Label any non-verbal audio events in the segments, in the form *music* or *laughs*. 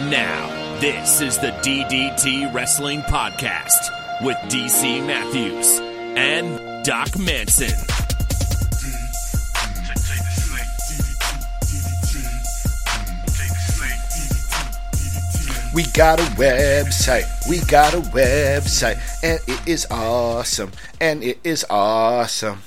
And now, this is the DDT Wrestling Podcast with DC Matthews and Doc Manson. We got a website, we got a website, and it is awesome, and it is awesome.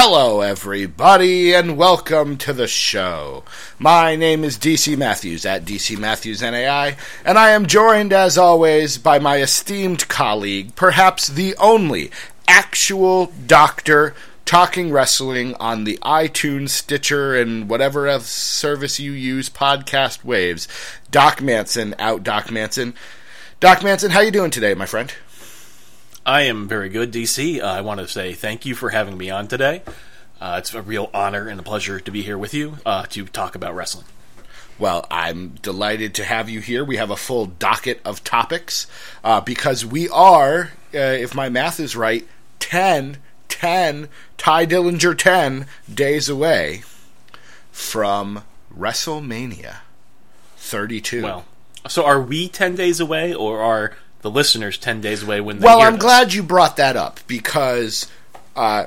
Hello, everybody, and welcome to the show. My name is DC Matthews at DC Matthews NAI, and I am joined, as always, by my esteemed colleague, perhaps the only actual doctor talking wrestling on the iTunes, Stitcher, and whatever else service you use, podcast waves. Doc Manson, out Doc Manson. Doc Manson, how you doing today, my friend? I am very good, DC. Uh, I want to say thank you for having me on today. Uh, it's a real honor and a pleasure to be here with you uh, to talk about wrestling. Well, I'm delighted to have you here. We have a full docket of topics uh, because we are, uh, if my math is right, 10, 10, Tye Dillinger 10 days away from WrestleMania 32. Well, so are we 10 days away or are the listeners 10 days away when they Well, I'm this? glad you brought that up because uh,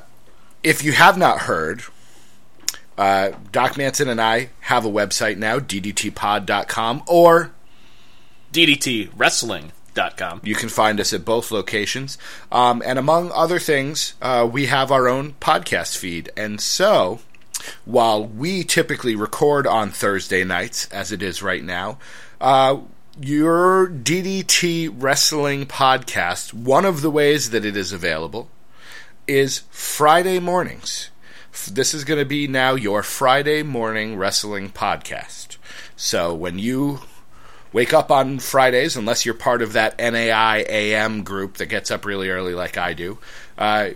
if you have not heard, uh, Doc Manson and I have a website now, ddtpod.com, or DDTWrestling.com. you can find us at both locations. Um, and among other things, uh, we have our own podcast feed. And so, while we typically record on Thursday nights, as it is right now, uh, your DDT Wrestling podcast, one of the ways that it is available is Friday mornings. This is going to be now your Friday morning wrestling podcast. So when you wake up on Fridays, unless you're part of that NAI AM group that gets up really early like I do, uh,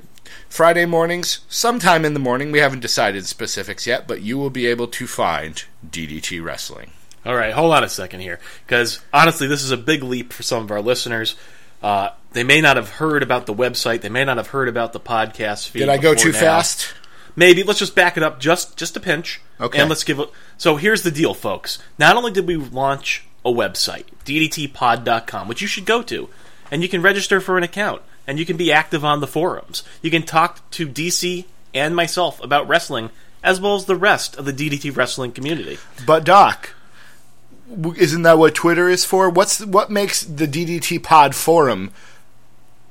Friday mornings, sometime in the morning, we haven't decided specifics yet, but you will be able to find DDT Wrestling. All right, hold on a second here, because honestly, this is a big leap for some of our listeners. Uh, they may not have heard about the website. They may not have heard about the podcast feed. Did I go too now. fast? Maybe let's just back it up just just a pinch. Okay. And let's give it. So here's the deal, folks. Not only did we launch a website, ddtpod.com, which you should go to, and you can register for an account, and you can be active on the forums. You can talk to DC and myself about wrestling, as well as the rest of the DDT wrestling community. But Doc, isn't that what Twitter is for? What's what makes the DDT Pod forum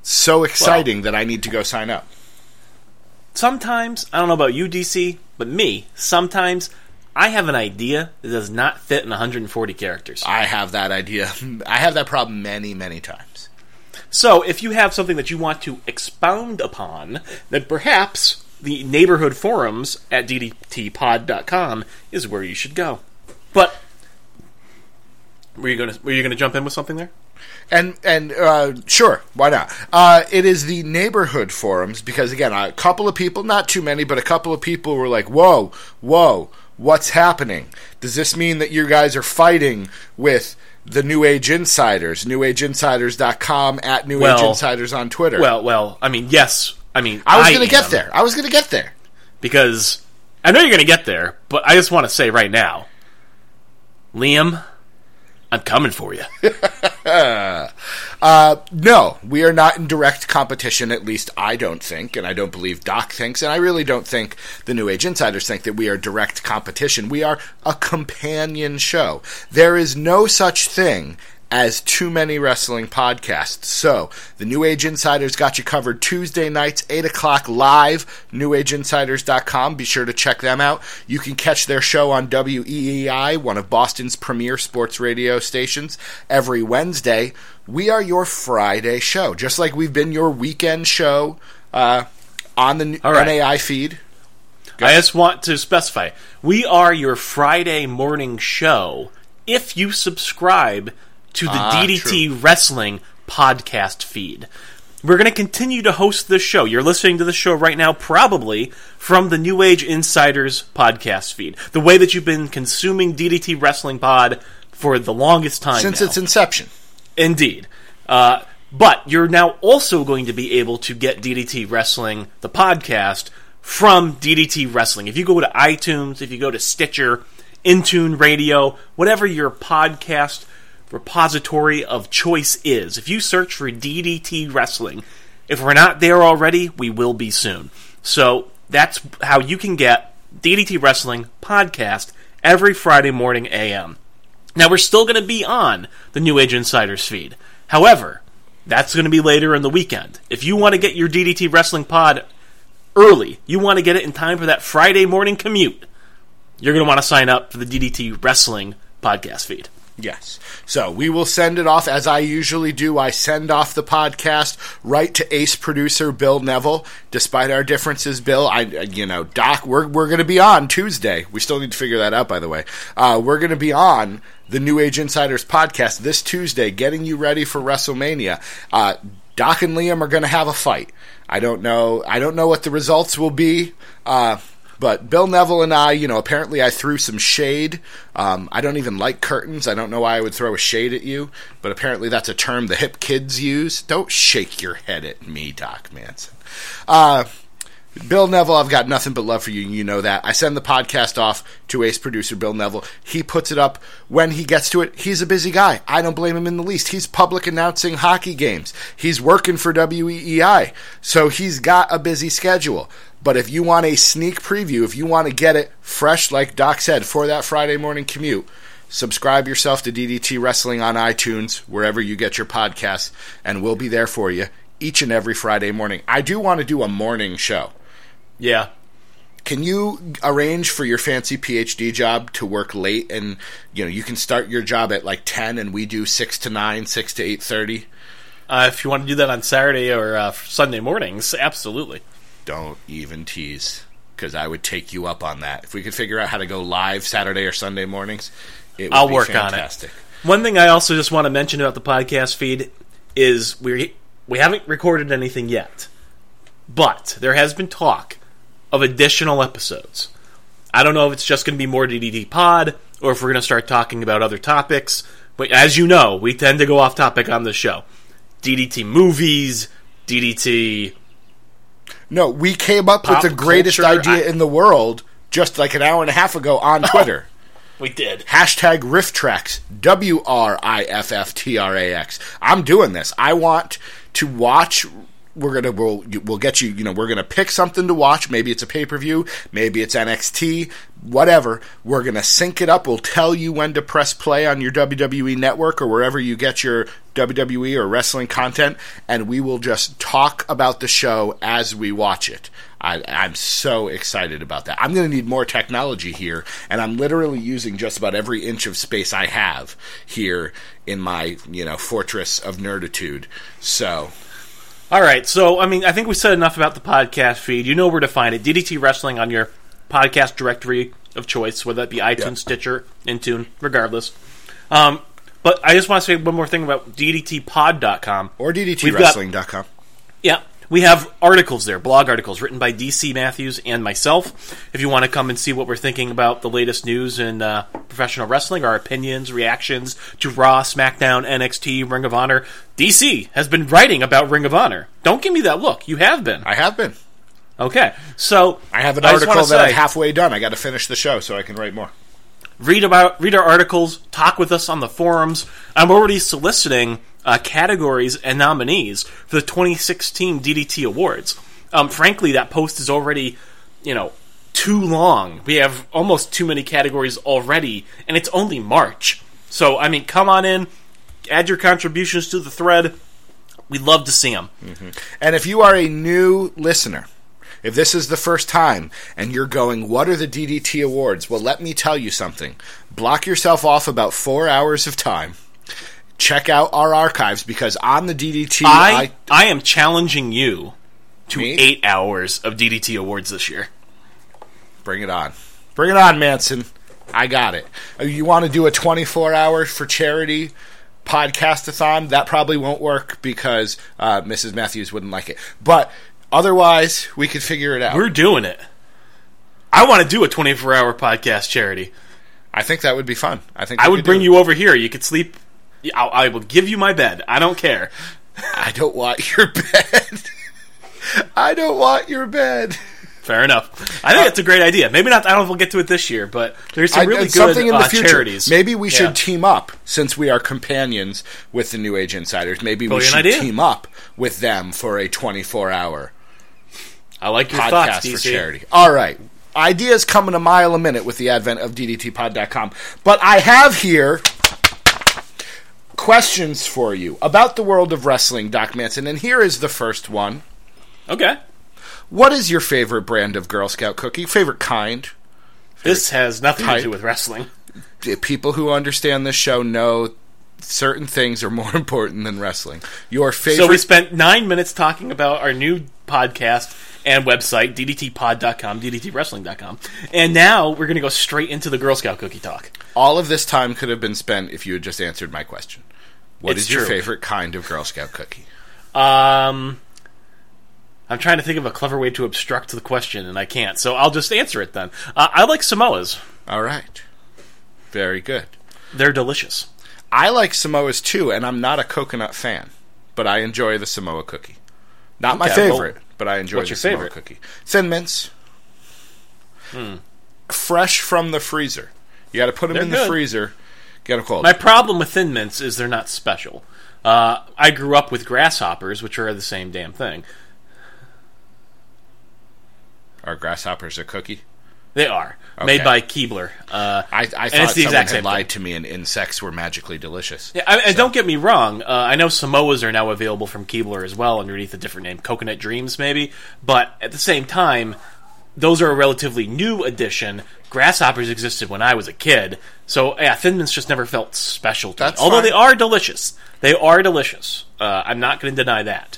so exciting that I need to go sign up? Sometimes, I don't know about you, DC, but me, sometimes I have an idea that does not fit in 140 characters. I have that idea. *laughs* I have that problem many, many times. So, if you have something that you want to expound upon, then perhaps the neighborhood forums at ddtpod.com is where you should go. But were you going to were you going to jump in with something there? And and uh, sure, why not? Uh, it is the neighborhood forums because again, a couple of people, not too many, but a couple of people were like, "Whoa, whoa, what's happening? Does this mean that you guys are fighting with?" The New Age Insiders, newageinsiders.com, at New Age Insiders on Twitter. Well, well, I mean, yes, I mean, I was going to get there. I was going to get there. because I know you're going to get there, but I just want to say right now, Liam, I'm coming for you. *laughs* Uh, no, we are not in direct competition, at least I don't think, and I don't believe Doc thinks, and I really don't think the New Age Insiders think that we are direct competition. We are a companion show. There is no such thing as too many wrestling podcasts. So, the New Age Insiders got you covered Tuesday nights, 8 o'clock live, newageinsiders.com. Be sure to check them out. You can catch their show on WEEI, one of Boston's premier sports radio stations, every Wednesday. We are your Friday show, just like we've been your weekend show uh, on the right. NAI feed. I just want to specify we are your Friday morning show if you subscribe to the Ah, DDT Wrestling podcast feed. We're going to continue to host this show. You're listening to the show right now, probably from the New Age Insiders podcast feed. The way that you've been consuming DDT Wrestling Pod for the longest time Since now. its inception. Indeed. Uh, but you're now also going to be able to get DDT Wrestling, the podcast, from DDT Wrestling. If you go to iTunes, if you go to Stitcher, Intune Radio, whatever your podcast repository of choice is. If you search for DDT Wrestling, if we're not there already, we will be soon. So that's how you can get DDT Wrestling podcast every Friday morning AM. Now we're still going to be on the New Age Insiders feed. However, that's going to be later in the weekend. If you want to get your DDT Wrestling pod early, you want to get it in time for that Friday morning commute, you're going to want to sign up for the DDT Wrestling podcast feed. Yes. So we will send it off as I usually do. I send off the podcast right to ace producer Bill Neville. Despite our differences, Bill, I you know Doc, we're we're going to be on Tuesday. We still need to figure that out, by the way. Uh, we're going to be on the New Age Insiders podcast this Tuesday, getting you ready for WrestleMania. Uh, Doc and Liam are going to have a fight. I don't know. I don't know what the results will be. Uh, but Bill Neville and I, you know, apparently I threw some shade. Um, I don't even like curtains. I don't know why I would throw a shade at you, but apparently that's a term the hip kids use. Don't shake your head at me, Doc Manson. Uh, Bill Neville, I've got nothing but love for you. You know that. I send the podcast off to ace producer Bill Neville. He puts it up when he gets to it. He's a busy guy. I don't blame him in the least. He's public announcing hockey games. He's working for WEEI. So he's got a busy schedule. But if you want a sneak preview, if you want to get it fresh, like Doc said, for that Friday morning commute, subscribe yourself to DDT Wrestling on iTunes, wherever you get your podcasts, and we'll be there for you each and every Friday morning. I do want to do a morning show. Yeah. Can you arrange for your fancy PhD job to work late and you know you can start your job at like 10 and we do 6 to 9, 6 to 8:30? Uh, if you want to do that on Saturday or uh, Sunday mornings, absolutely. Don't even tease cuz I would take you up on that. If we could figure out how to go live Saturday or Sunday mornings, it would I'll be work fantastic. on it. One thing I also just want to mention about the podcast feed is we we haven't recorded anything yet, but there has been talk of additional episodes. I don't know if it's just going to be more DDT Pod or if we're going to start talking about other topics. But as you know, we tend to go off topic on this show. DDT movies, DDT. No, we came up Pop with the greatest culture, idea I- in the world just like an hour and a half ago on oh, Twitter. We did. Hashtag RiffTrax. W R I F F T R A X. I'm doing this. I want to watch. We're gonna we'll we'll get you. You know, we're gonna pick something to watch. Maybe it's a pay per view. Maybe it's NXT. Whatever. We're gonna sync it up. We'll tell you when to press play on your WWE network or wherever you get your WWE or wrestling content, and we will just talk about the show as we watch it. I, I'm so excited about that. I'm going to need more technology here, and I'm literally using just about every inch of space I have here in my, you know, fortress of nerditude. So, All right, so I mean, I think we said enough about the podcast feed. You know where to find it. DDT Wrestling on your podcast directory of choice, whether that be iTunes, Yeah. Stitcher, Intune, regardless. Um, but I just want to say one more thing about DDTPod.com. or got- DDTWrestling.com. Yeah, we have articles there, blog articles written by DC Matthews and myself. If you want to come and see what we're thinking about the latest news in uh, professional wrestling, our opinions, reactions to Raw, SmackDown, NXT, Ring of Honor, DC has been writing about Ring of Honor. Don't give me that look. You have been. I have been. Okay, so I have an I article that I'm halfway done. I got to finish the show so I can write more. read about read our articles, talk with us on the forums. I'm already soliciting uh, categories and nominees for the 2016 DDT Awards. Um, frankly, that post is already, you know, too long. We have almost too many categories already, and it's only March. So, I mean, come on in, add your contributions to the thread. We'd love to see them. And if you are a new listener, if this is the first time and you're going, what are the DDT awards? Well, let me tell you something. Block yourself off about four hours of time. Check out our archives because on the DDT, I I am challenging you to Me? eight hours of DDT Awards this year. bring it on. Bring it on, Manson. I got it. Uh, You want to do a 24 hour for charity podcastathon? That probably won't work because uh, Mrs. Matthews wouldn't like it. But otherwise, we could figure it out. We're doing it. I want to do a 24 hour podcast charity. I think that would be fun. I think I would bring you over here. You could sleep. I, I will give you my bed. I don't care. I don't want your bed. I don't want your bed. Fair enough. I think that's a great idea. Maybe not. I don't know if we'll get to it this year, but there's some really it's good something in the uh, future. charities. Maybe we should Yeah. team up since we are companions with the New Age Insiders. Maybe we should idea. team up with them for a 24 hour I like your podcast thoughts, for charity. All right. Ideas coming a mile a minute with the advent of DDTpod.com. But I have here questions for you about the world of wrestling, Doc Manson. And here is the first one. Okay. What is your favorite brand of Girl Scout cookie? Favorite kind? This has nothing type. to do with wrestling. People who understand this show know certain things are more *laughs* important than wrestling. Your favorite So we spent nine minutes talking about our new podcast and website, ddtpod.com, ddtwrestling.com. And now we're going to go straight into the Girl Scout cookie talk. all of this time could have been spent if you had just answered my question. What is It's your true. favorite kind of Girl Scout cookie? Um, I'm trying to think of a clever way to obstruct the question, and I can't. So I'll just answer it then. Uh, I like Samoas. All right. Very good. They're delicious. I like Samoas too, and I'm not a coconut fan, but I enjoy the Samoa cookie. Not my Okay, well, favorite, but I enjoy what's the your favorite? cookie. Thin mints. Hmm. Fresh from the freezer. You got to put them They're in the freezer. Get them cold. My problem with Thin Mints is they're not special. Uh, I grew up with grasshoppers, which are the same damn thing. Are grasshoppers a cookie? They are Okay. made by Keebler. Uh, I, I thought it's the someone exact had same lied to me and insects were magically delicious. Yeah, I, and don't get me wrong. Uh, I know Samoas are now available from Keebler as well, underneath a different name, Coconut Dreams, maybe. But at the same time, those are a relatively new addition. Grasshoppers existed when I was a kid, so yeah, Thin Mints just never felt special to That's me. Although fine. they are delicious, they are delicious. Uh, I'm not going to deny that.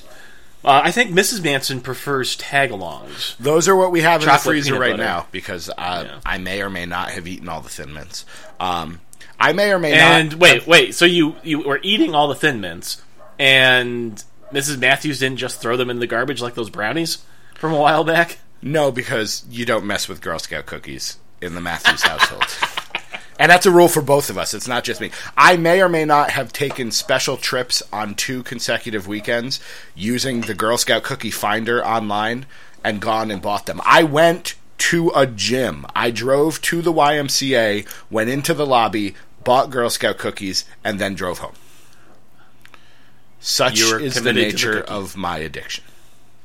Uh, I think Mrs. Manson prefers tagalongs. Those are what we have in the freezer right butter. now because uh, Yeah. I may or may not have eaten all the Thin Mints. Um, I may or may And not. And wait, wait. So you you were eating all the Thin Mints, and Mrs. Matthews didn't just throw them in the garbage like those brownies from a while back? No, because you don't mess with Girl Scout cookies in the Matthews *laughs* household. And that's a rule for both of us. It's not just me. I may or may not have taken special trips on two consecutive weekends using the Girl Scout cookie finder online and gone and bought them. I went to a gym. I drove to the YMCA, went into the lobby, bought Girl Scout cookies, and then drove home. Such is the to the nature of my addiction.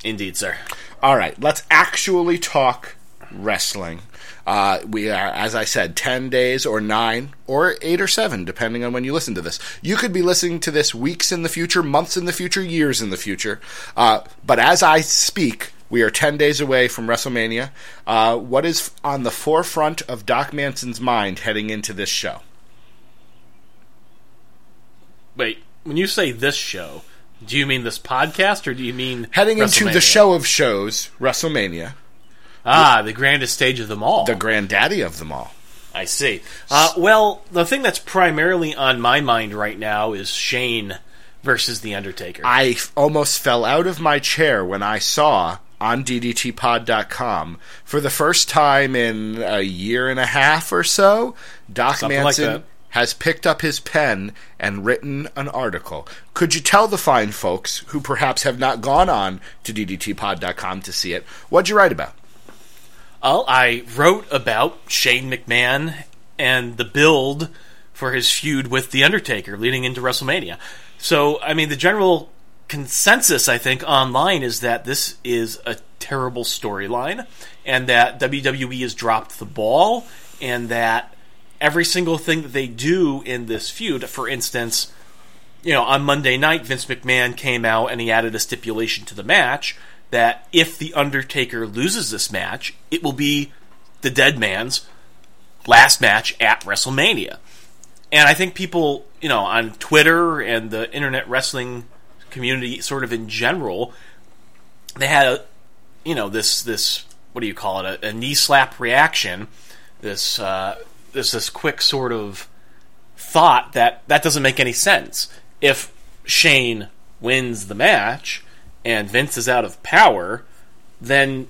Indeed, sir. All right, let's actually talk wrestling. Uh, we are, as I said, 10 days or 9 or 8 or 7, depending on when you listen to this. You could be listening to this weeks in the future, months in the future, years in the future. Uh, but as I speak, we are 10 days away from WrestleMania. Uh, what is on the forefront of Doc Manson's mind heading into this show? Wait, when you say this show, do you mean this podcast or do you mean Heading into the show of shows, WrestleMania, Ah, the grandest stage of them all. the granddaddy of them all. I see. Uh, well, the thing that's primarily on my mind right now is Shane versus The Undertaker. I f- almost fell out of my chair when I saw on DDTpod.com for the first time in a year and a half or so, Doc Something like Manson that. has picked up his pen and written an article. Could you tell the fine folks who perhaps have not gone on to DDTpod.com to see it, what'd you write about? Well, I wrote about Shane McMahon and the build for his feud with The Undertaker leading into WrestleMania. So, I mean, the general consensus, I think, online is that this is a terrible storyline and that WWE has dropped the ball and that every single thing that they do in this feud, for instance, you know, on Monday night, Vince McMahon came out and he added a stipulation to the match that if The Undertaker loses this match, it will be the dead man's last match at WrestleMania. And I think people, you know, on Twitter and the internet wrestling community, sort of in general, they had a, you know, this this what do you call it, a, a knee slap reaction, this uh, this this quick sort of thought that that doesn't make any sense. If Shane wins the match and Vince is out of power, then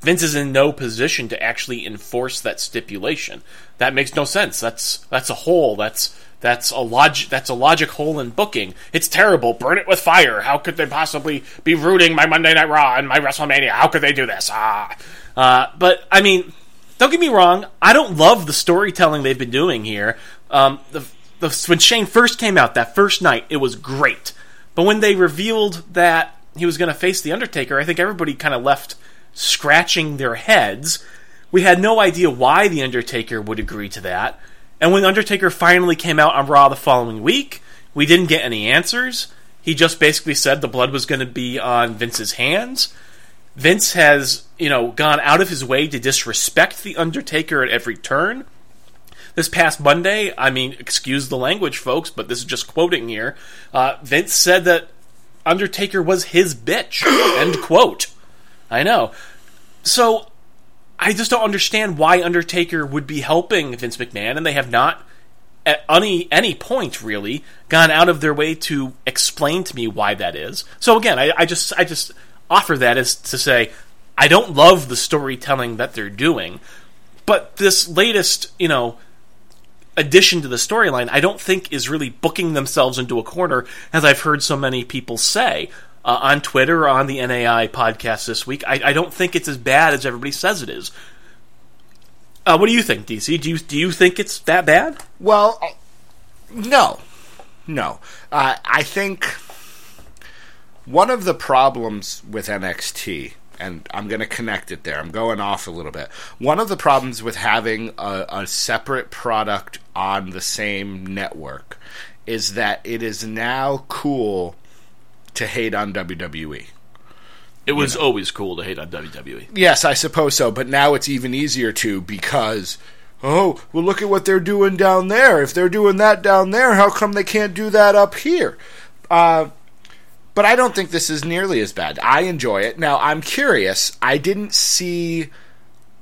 Vince is in no position to actually enforce that stipulation. That makes no sense. That's that's a hole. That's That's a log- That's a logic hole in booking. It's terrible. Burn it with fire. How could they possibly be rooting my Monday Night Raw and my WrestleMania? How could they do this? Ah, uh, but I mean, don't get me wrong. I don't love the storytelling they've been doing here. Um, the, the, when Shane first came out that first night, it was great. But when they revealed that he was going to face the Undertaker, I think everybody kind of left scratching their heads. We had no idea why the Undertaker would agree to that. And when the Undertaker finally came out on Raw the following week, we didn't get any answers. He just basically said the blood was going to be on Vince's hands. Vince has, you know, gone out of his way to disrespect the Undertaker at every turn. This past Monday, I mean, excuse the language, folks, but this is just quoting here. Uh, Vince said that Undertaker was his bitch. *gasps* End quote. I know. So I just don't understand why Undertaker would be helping Vince McMahon, and they have not at any any point really gone out of their way to explain to me why that is. So again, I, I just I just offer that as to say I don't love the storytelling that they're doing, but this latest you know addition to the storyline I don't think is really booking themselves into a corner as I've heard so many people say uh, on Twitter or on the NAI podcast this week. I, I, don't think it's as bad as everybody says it is. Uh, what do you think, DC? Do you do you think it's that bad? Well, uh, no, no. Uh, I think one of the problems with NXT, and I'm going to connect it there. I'm going off a little bit. One of the problems with having a, a separate product on the same network is that it is now cool to hate on WWE. It was you know. always cool to hate on WWE. Yes, I suppose so, but now it's even easier to because oh, well look at what they're doing down there. If they're doing that down there, how come they can't do that up here? Uh, but I don't think this is nearly as bad. I enjoy it. Now, I'm curious. I didn't see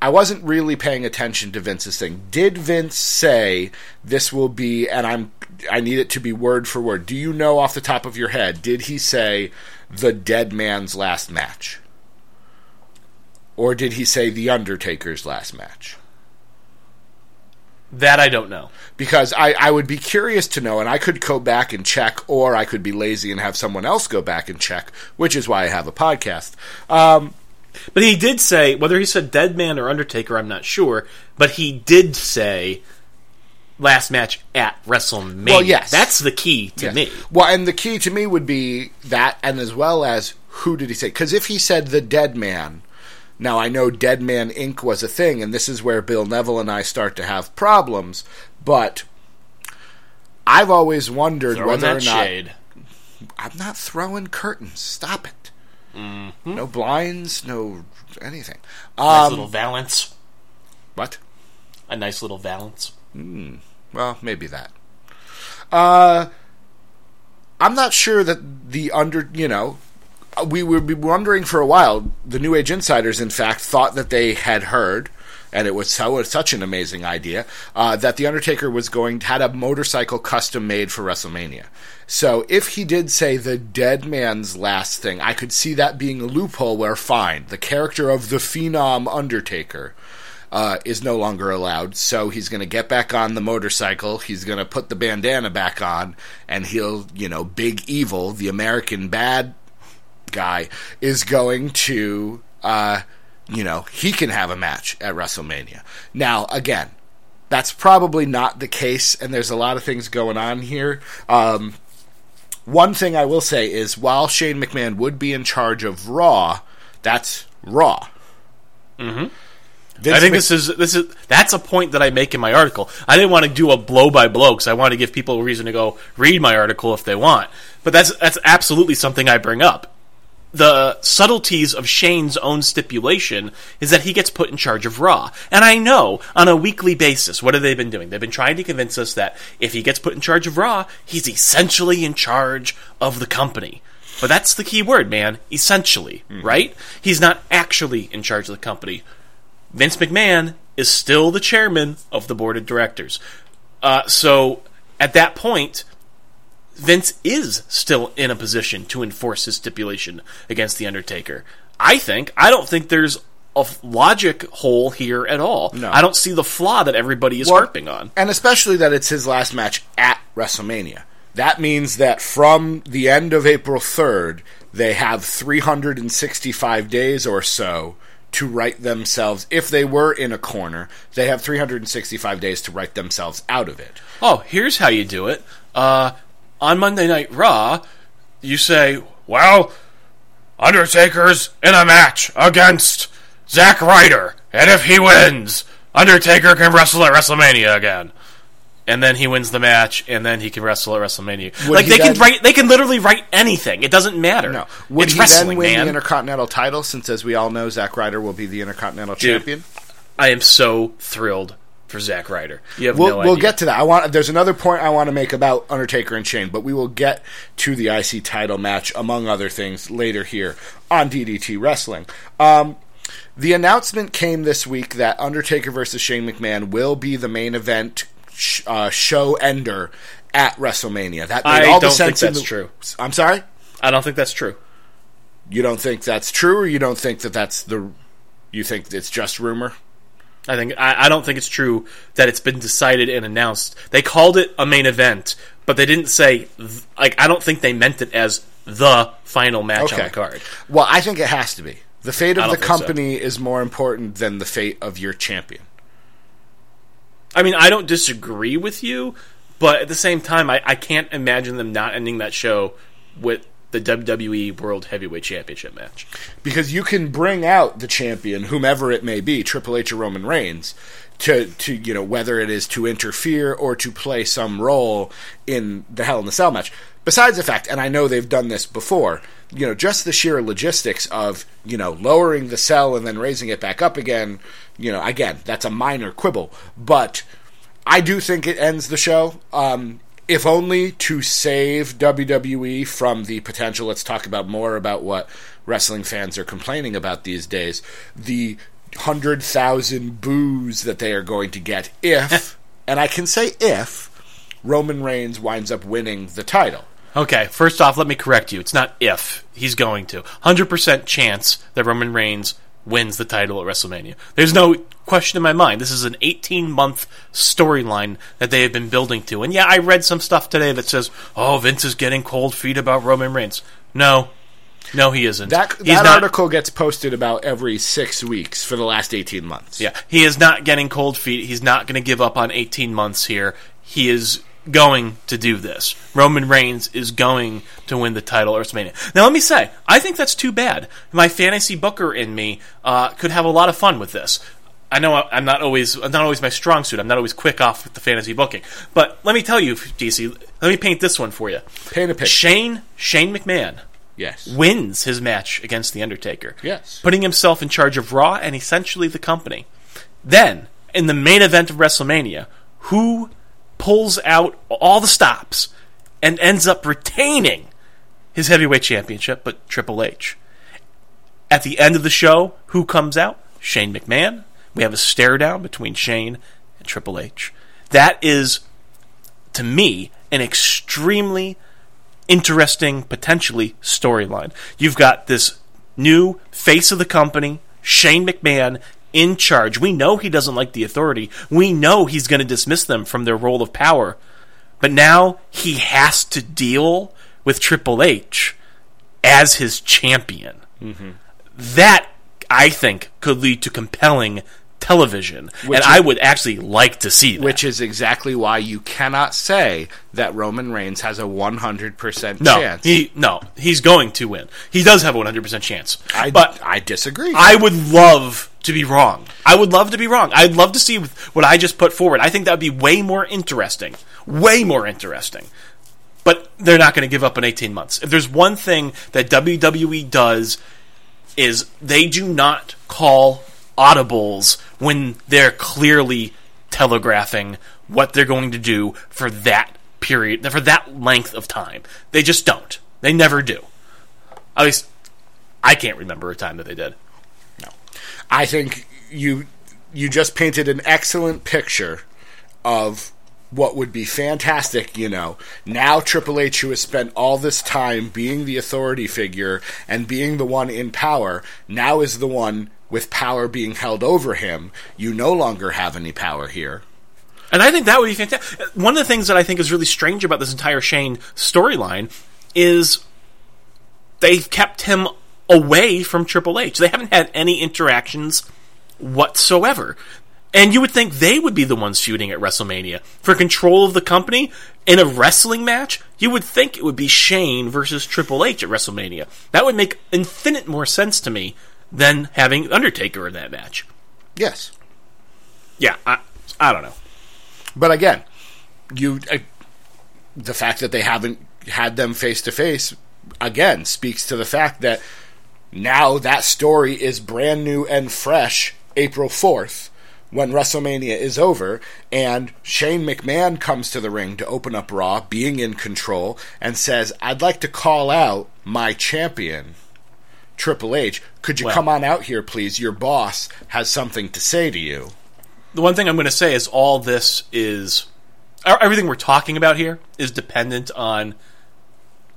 I wasn't really paying attention to Vince's thing. Did Vince say this will be and I'm I need it to be word for word. Do you know off the top of your head, did he say the dead man's last match? Or did he say the Undertaker's last match? That I don't know. Because I, I would be curious to know, and I could go back and check, or I could be lazy and have someone else go back and check, which is why I have a podcast. Um, but he did say, whether he said Dead Man or Undertaker, I'm not sure, but he did say last match at WrestleMania. Well, yes. That's the key to yes. me. Well, and the key to me would be that, and as well as who did he say? Because if he said the Dead Man, now I know Dead Man Inc. was a thing, and this is where Bill Neville and I start to have problems, but I've always wondered throwing whether or not. Shade. I'm not throwing curtains. Stop it. Mm-hmm. No blinds, no anything. Nice um, little valance. What? A nice little valance. Mm, well, maybe that. Uh, I'm not sure that the under, you know, we would be wondering for a while. The New Age insiders, in fact, thought that they had heard and it was so such an amazing idea uh, that the Undertaker was going had a motorcycle custom made for WrestleMania. So if he did say the dead man's last thing, I could see that being a loophole where fine, the character of the Phenom Undertaker. Uh, is no longer allowed, so he's going to get back on the motorcycle. He's going to put the bandana back on, and he'll, you know, Big Evil, the American bad guy, is going to uh, you know, he can have a match at WrestleMania. Now, again, that's probably not the case, and there's a lot of things going on here. Um, one thing I will say is while Shane McMahon would be in charge of Raw, that's Raw. Mm-hmm. I think Mc- this is this is that's a point that I make in my article. I didn't want to do a blow by blow because I want to give people a reason to go read my article if they want. But that's that's absolutely something I bring up the subtleties of Shane's own stipulation is that he gets put in charge of Raw. And I know on a weekly basis, what have they been doing? They've been trying to convince us that if he gets put in charge of Raw, he's essentially in charge of the company. But that's the key word, man. Essentially, mm-hmm. right? He's not actually in charge of the company. Vince McMahon is still the chairman of the board of directors. Uh, so at that point, Vince is still in a position to enforce his stipulation against The Undertaker. I think, I don't think there's a logic hole here at all. No. I don't see the flaw that everybody is Well, harping on. And especially that it's his last match at WrestleMania. That means that from the end of April 3rd, they have 365 days or so to write themselves. If they were in a corner, they have 365 days to write themselves out of it. Oh, here's how you do it. Uh, on Monday Night Raw, you say, well, Undertaker's in a match against Zack Ryder, and if he wins, Undertaker can wrestle at WrestleMania again. And then he wins the match, and then he can wrestle at WrestleMania. Would like he they can write, they can literally write anything. It doesn't matter. No. Would it's he wrestling, then win man. the Intercontinental title since, as we all know, Zack Ryder will be the Intercontinental Dude, Champion? I am so thrilled for Zack Ryder. You have We'll, no we'll get to that. I want. There's another point I want to make about Undertaker and Shane, but we will get to the IC title match, among other things, later here on DDT Wrestling. Um, the announcement came this week that Undertaker versus Shane McMahon will be the main event sh- uh, show ender at WrestleMania. That made I all the don't think sense in that's the- true. I'm sorry. I don't think that's true. You don't think that's true, or you don't think that that's the? You think it's just rumor? I think I, I don't think it's true that it's been decided and announced. They called it a main event, but they didn't say th- like I don't think they meant it as the final match on the card. Well, I think it has to be. The fate of the think so. company is more important than the fate of your champion. I mean, I don't disagree with you, but at the same time, I, I can't imagine them not ending that show with the WWE World Heavyweight Championship match. because you can bring out the champion, whomever it may be, Triple H or Roman Reigns, to to you know whether it is to interfere or to play some role in the Hell in the Cell match. Besides the fact, and I know they've done this before, you know, just the sheer logistics of you know lowering the cell and then raising it back up again. You know, again, that's a minor quibble, but I do think it ends the show. Um, if only to save WWE from the potential. Let's talk about more about what wrestling fans are complaining about these days. The hundred thousand boos that they are going to get if, *laughs* and I can say if, Roman Reigns winds up winning the title. Okay, first off, let me correct you. It's not if he's going to. 100% chance that Roman Reigns wins the title at WrestleMania. There's no question in my mind. This is an 18 month storyline that they have been building to. And yeah, I read some stuff today that says, oh, Vince is getting cold feet about Roman Reigns. No. No, he isn't. That that not- article gets posted about every six weeks for the last eighteen months. Yeah, he is not getting cold feet. He's not going to give up on 18 months here. He is going to do this. Roman Reigns is going to win the title at WrestleMania. Now, let me say, I think that's too bad. My fantasy booker in me uh, could have a lot of fun with this. I know I- I'm not always I'm not always my strong suit. I'm not always quick off with the fantasy booking. But let me tell you, DC, let me paint this one for you. Paint a picture. Shane Shane McMahon Yes. wins his match against The Undertaker. Yes. Putting himself in charge of Raw and essentially the company. Then, in the main event of WrestleMania, who pulls out all the stops and ends up retaining his heavyweight championship, but Triple H? At the end of the show, who comes out? Shane McMahon. We have a stare down between Shane and Triple H. That is, to me, an extremely interesting, potentially, storyline. You've got this new face of the company, Shane McMahon, in charge. We know he doesn't like the authority. We know he's going to dismiss them from their role of power. But now he has to deal with Triple H as his champion. Mm-hmm. That, I think, could lead to compelling television. Which and is- I would actually like to see that. Which is exactly why you cannot say that Roman Reigns has a 100% no, chance. he no, he's going to win. He does have a 100% chance. I, but I disagree. I would love to be wrong. I would love to be wrong. I'd love to see what I just put forward. I think that would be way more interesting. Way more interesting. But they're not going to give up in 18 months. If there's one thing that WWE does is they do not call audibles when they're clearly telegraphing what they're going to do for that period, for that length of time. They just don't. They never do. At least I can't remember a time that they did. No. I think you you just painted an excellent picture of what would be fantastic, you know. Now Triple H who has spent all this time being the authority figure and being the one in power, now is the one with power being held over him, you no longer have any power here. And I think that would be fantastic. One of the things that I think is really strange about this entire Shane storyline is they've kept him away from Triple H. They haven't had any interactions whatsoever. And you would think they would be the ones feuding at WrestleMania. For control of the company in a wrestling match, you would think it would be Shane versus Triple H at WrestleMania. That would make infinite more sense to me than having Undertaker in that match. Yes. Yeah, I, I don't know. But again, you uh, the fact that they haven't had them face to face again speaks to the fact that now that story is brand new and fresh April 4th when WrestleMania is over and Shane McMahon comes to the ring to open up Raw, being in control, and says, I'd like to call out my champion, Triple H. Could you Well- come on out here, please? Your boss has something to say to you. The one thing I'm going to say is all this is e- everything we're talking about here is dependent on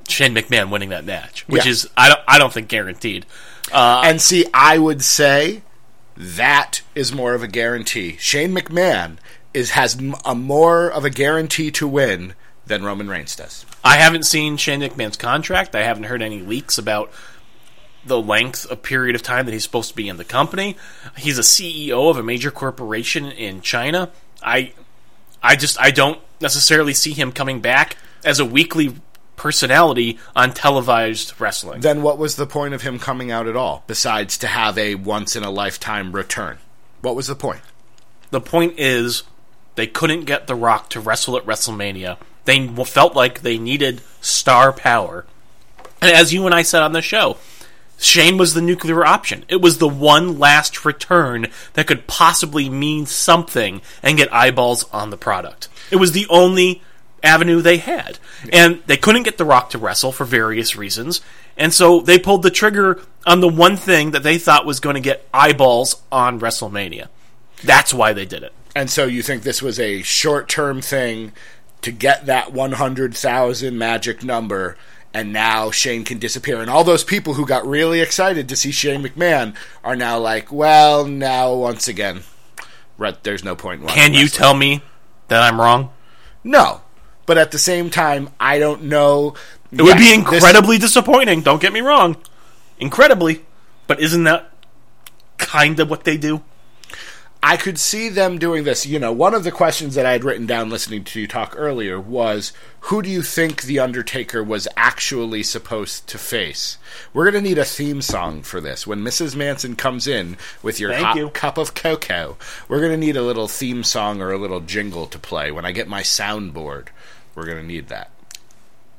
Shane McMahon winning that match, which Yeah. is I don't I don't think guaranteed. Uh, And see, I would say that is more of a guarantee. Shane McMahon is has a more of a guarantee to win than Roman Reigns does. I haven't seen Shane McMahon's contract. I haven't heard any leaks about the length of period of time that he's supposed to be in the company. He's a CEO of a major corporation in China. I I just I don't necessarily see him coming back as a weekly personality on televised wrestling. Then what was the point of him coming out at all besides to have a once in a lifetime return? What was the point? The point is, they couldn't get The Rock to wrestle at WrestleMania. They felt like they needed star power. And as you and I said on the show, Shane was the nuclear option. It was the one last return that could possibly mean something and get eyeballs on the product. It was the only avenue they had. And they couldn't get The Rock to wrestle for various reasons. And so they pulled the trigger on the one thing that they thought was going to get eyeballs on WrestleMania. That's why they did it. And so you think this was a short term thing to get that 100,000 magic number, and now Shane can disappear. And all those people who got really excited to see Shane McMahon are now like, well, now once again, there's no point in Can you tell me that I'm wrong? No. But at the same time, I don't know. It would be incredibly disappointing. Don't get me wrong, incredibly. But isn't that kind of what they do? I could see them doing this. You know, one of the questions that I had written down listening to you talk earlier was who do you think The Undertaker was actually supposed to face? We're going to need a theme song for this. When Mrs. Manson comes in with your Thank hot you. cup of cocoa, we're going to need a little theme song or a little jingle to play. When I get my soundboard, we're going to need that.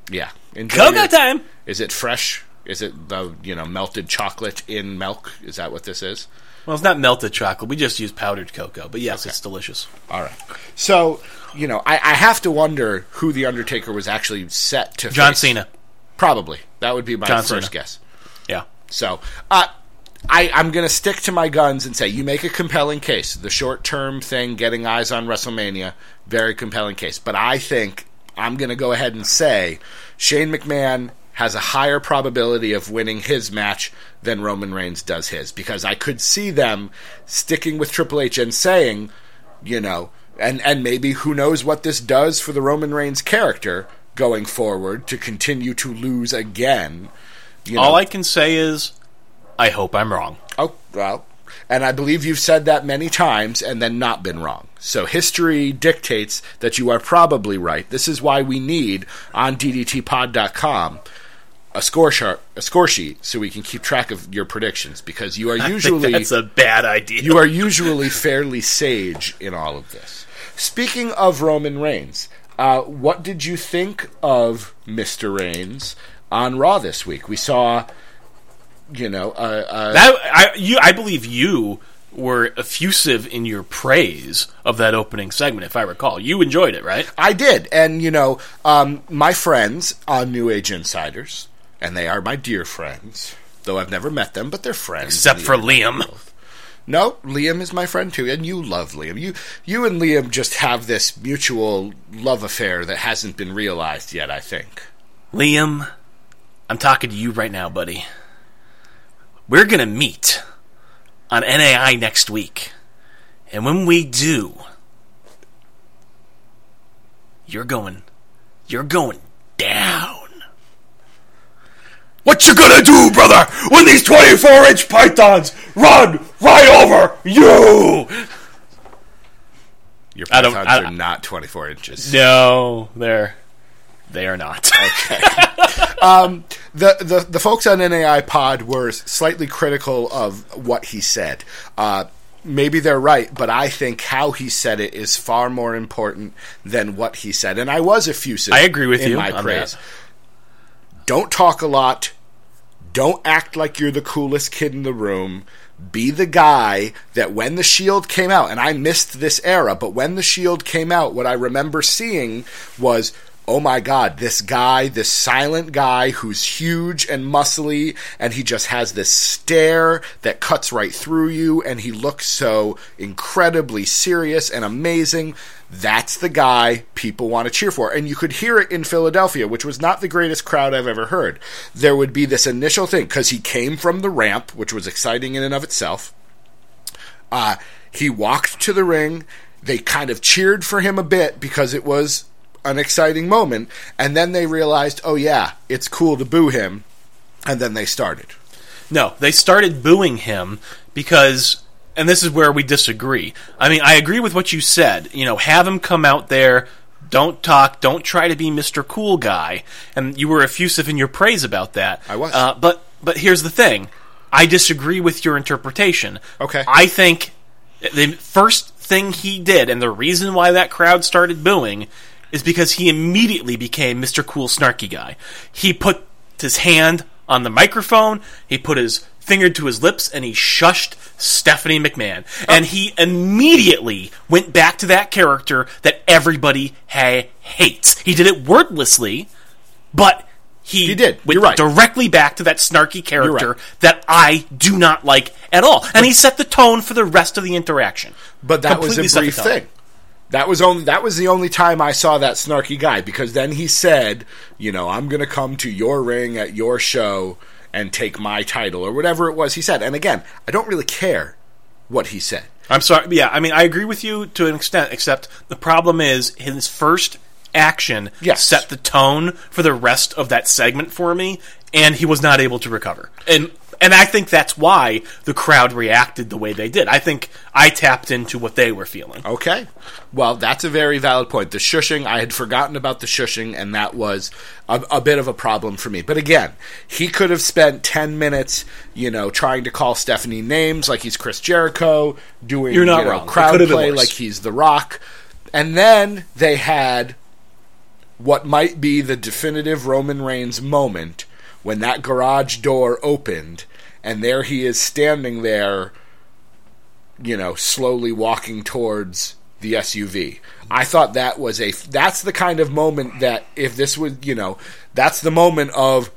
Yeah. Enjoy Cocoa your- time. Is it fresh? Is it the, you know, melted chocolate in milk? Is that what this is? Well, it's not melted chocolate. We just use powdered cocoa. But yes, it's delicious. All right. So, you know, I, I have to wonder who the Undertaker was actually set to John face. Cena. Probably. That would be my John first Cena. guess. Yeah. So, uh, I, I'm going to stick to my guns and say you make a compelling case. The short term thing, getting eyes on WrestleMania, very compelling case. But I think I'm going to go ahead and say Shane McMahon has a higher probability of winning his match than Roman Reigns does his because I could see them sticking with Triple H and saying, you know, and and maybe who knows what this does for the Roman Reigns character going forward to continue to lose again. You know, All I can say is, I hope I'm wrong. Oh, well. And I believe you've said that many times and then not been wrong. So history dictates that you are probably right. This is why we need on DDTpod.com a score chart, a score sheet, so we can keep track of your predictions because you are usually that's a bad idea. you are usually fairly sage in all of this. Speaking of Roman Reigns, uh, what did you think of Mr. Reigns on Raw this week? We saw, you know, uh, uh, That I you I believe you were effusive in your praise of that opening segment, if I recall. You enjoyed it, right? I did, and you know, um, my friends on New Age Insiders, and they are my dear friends. Though I've never met them, but they're friends. Except the for Liam. world. No, Liam is my friend too, and you love Liam. You, you and Liam just have this mutual love affair that hasn't been realized yet. I think. Liam, I'm talking to you right now, buddy. We're gonna meet on NAI next week. And when we do, you're going, you're going down. What you gonna do, brother, when these 24 inch pythons run right over you? Your I don't- pythons I- are not 24 inches. No, they're they are not. Okay. *laughs* The, the the folks on NAI Pod were slightly critical of what he said. Uh, maybe they're right, but I think how he said it is far more important than what he said. And I was effusive. I agree with in you my on praise. that. Don't talk a lot. Don't act like you're the coolest kid in the room. Be the guy that when the Shield came out, and I missed this era, but when the Shield came out, what I remember seeing was, oh my god, this guy, this silent guy who's huge and muscly, and he just has this stare that cuts right through you, and he looks so incredibly serious and amazing. That's the guy people want to cheer for. And you could hear it in Philadelphia, which was not the greatest crowd I've ever heard. There would be this initial thing, because he came from the ramp, which was exciting in and of itself. Uh, he walked to the ring. They kind of cheered for him a bit because it was an exciting moment. And then they realized, oh, yeah, it's cool to boo him. And then they started. No, they started booing him because, and this is where we disagree. I mean, I agree with what you said. You know, have him come out there, don't talk, don't try to be Mr. Cool Guy, and you were effusive in your praise about that. I was. Uh, but but here's the thing, I disagree with your interpretation. Okay. I think the first thing he did, and the reason why that crowd started booing, is because he immediately became Mr. Cool Snarky Guy. He put his hand on the microphone, he put his finger to his lips, and he shushed Stephanie McMahon. Oh. And he immediately went back to that character that everybody ha- hates. He did it wordlessly, but he, He did. went right. directly back to that snarky character right. that I do not like at all. And he set the tone for the rest of the interaction. But that was a brief thing. That was only that was the only time I saw that snarky guy because then he said, you know, I'm going to come to your ring at your show and take my title or whatever it was he said. And again, I don't really care what he said. I'm sorry. Yeah, I mean, I agree with you to an extent, except the problem is his first action Yes. set the tone for the rest of that segment for me, and he was not able to recover. And and I think that's why the crowd reacted the way they did. I think I tapped into what they were feeling. Okay. Well, that's a very valid point. The shushing, I had forgotten about the shushing, and that was a, a bit of a problem for me. But again, he could have spent 10 minutes, you know, trying to call Stephanie names like he's Chris Jericho, doing You're not you know, wrong. Crowd could have been play like he's The Rock. And then they had what might be the definitive Roman Reigns moment when that garage door opened, and there he is standing there you know, slowly walking towards the SUV. I thought that was a that's the kind of moment that if this was, you know, that's the moment of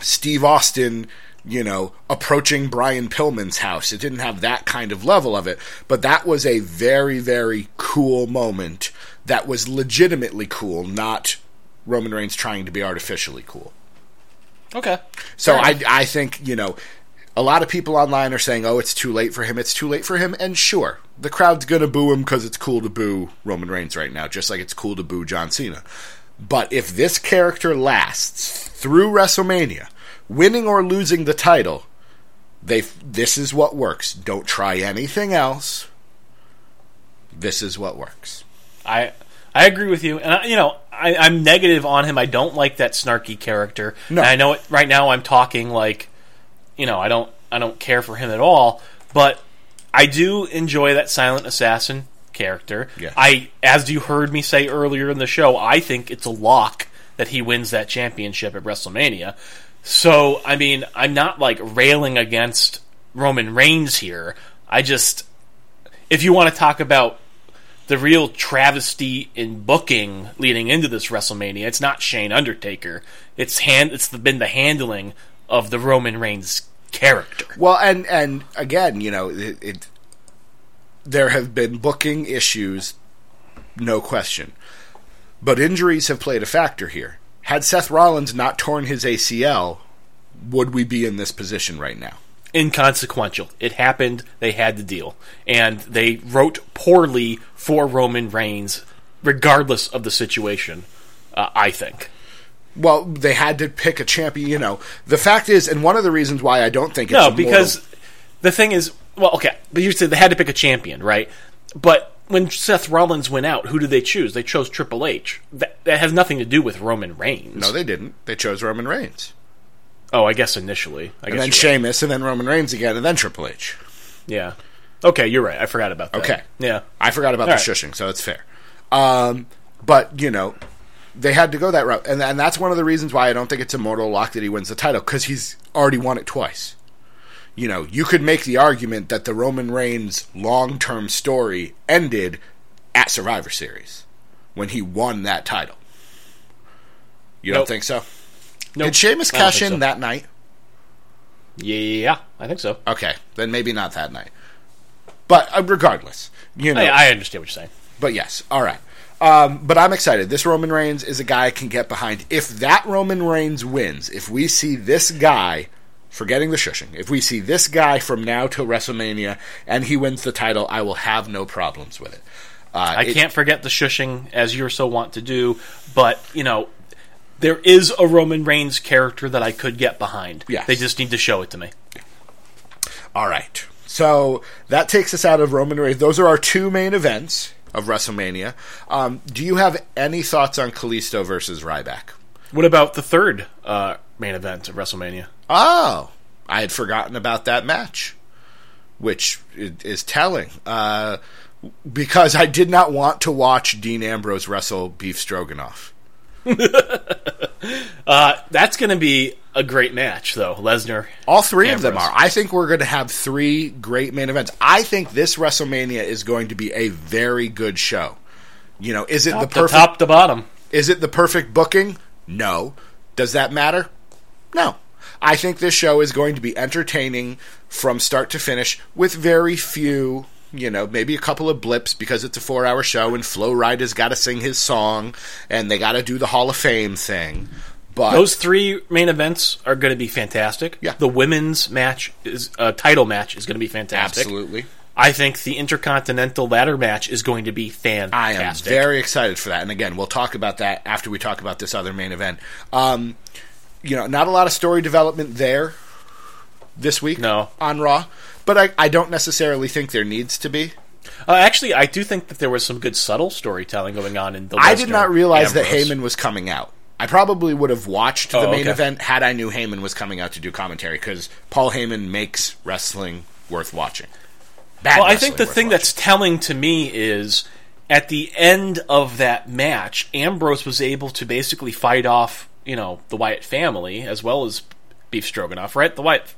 Steve Austin, you know, approaching Brian Pillman's house. It didn't have that kind of level of it, but that was a very very cool moment that was legitimately cool, not Roman Reigns trying to be artificially cool. Okay. So I. I think you know, a lot of people online are saying, "Oh, it's too late for him. It's too late for him." And sure, the crowd's gonna boo him because it's cool to boo Roman Reigns right now, just like it's cool to boo John Cena. But if this character lasts through WrestleMania, winning or losing the title, they this is what works. Don't try anything else. This is what works. I I agree with you, and I, you know I, I'm negative on him. I don't like that snarky character. No. And I know it, right now I'm talking like, you know, I don't I don't care for him at all. But I do enjoy that silent assassin character. Yeah. I, as you heard me say earlier in the show, I think it's a lock that he wins that championship at WrestleMania. So I mean, I'm not like railing against Roman Reigns here. I just, if you want to talk about the real travesty in booking leading into this WrestleMania. It's not Shane Undertaker. It's hand. It's been the handling of the Roman Reigns character. Well, and and again, you know, it, it there have been booking issues, no question, but injuries have played a factor here. Had Seth Rollins not torn his ACL, would we be in this position right now? Inconsequential. It happened. They had to deal, and they wrote poorly for Roman Reigns, regardless of the situation. Uh, I think. Well, they had to pick a champion. You know, the fact is, and one of the reasons why I don't think it's No, immortal- because the thing is, well, okay, but you said they had to pick a champion, right? But when Seth Rollins went out, who did they choose? They chose Triple H. That, that has nothing to do with Roman Reigns. no, they didn't. They chose Roman Reigns, oh, I guess initially. I and guess then you're right. Sheamus, and then Roman Reigns again, and then Triple H. Yeah. Okay, you're right. I forgot about that. Okay. Yeah. I forgot about All the right. shushing, so it's fair. Um, but you know, they had to go that route, and and that's one of the reasons why I don't think it's a mortal lock that he wins the title because he's already won it twice. You know, you could make the argument that the Roman Reigns long term story ended at Survivor Series when he won that title. You don't think so? Nope. Did Sheamus cash in so. that night? Yeah, I think so. Okay, then maybe not that night. But uh, regardless, you know, I, I understand what you're saying. But yes, all right. Um, but I'm excited. This Roman Reigns is a guy I can get behind. If that Roman Reigns wins, if we see this guy, forgetting the shushing, if we see this guy from now till WrestleMania and he wins the title, I will have no problems with it. Uh, I it- can't forget the shushing as you're so want to do, but you know, there is a Roman Reigns character that I could get behind. Yes. They just need to show it to me. All right. So that takes us out of Roman Reigns. Those are our two main events of WrestleMania. Um, do you have any thoughts on Kalisto versus Ryback? What about the third uh, main event of WrestleMania? Oh, I had forgotten about that match, which is telling. Uh, because I did not want to watch Dean Ambrose wrestle Beef Stroganoff. *laughs* Uh, that's going to be a great match, though. Lesnar. All three of them are. I think we're going to have three great main events. I think this WrestleMania is going to be a very good show. You know, is it the Top to perfect? top to bottom. Is it the perfect booking? No. Does that matter? No. I think this show is going to be entertaining from start to finish with very few, you know, maybe a couple of blips because it's a four hour show and Flo Rida's got to sing his song and they got to do the Hall of Fame thing. But Those three main events are going to be fantastic. Yeah. The women's match is uh, title match is going to be fantastic. absolutely. I think the Intercontinental ladder match is going to be fantastic. I am very excited for that. And again, we'll talk about that after we talk about this other main event. Um, you know, not a lot of story development there this week No. on Raw, but I, I don't necessarily think there needs to be. Uh, actually, I do think that there was some good subtle storytelling going on in the. I did not realize that Ambrose. Heyman was coming out. I probably would have watched the Oh, main okay. event had I knew Heyman was coming out to do commentary because Paul Heyman makes wrestling worth watching. Bad Well, I think the thing watching. that's telling to me is at the end of that match, Ambrose was able to basically fight off, you know, the Wyatt family as well as Beef Stroganoff, right? The Wyatt.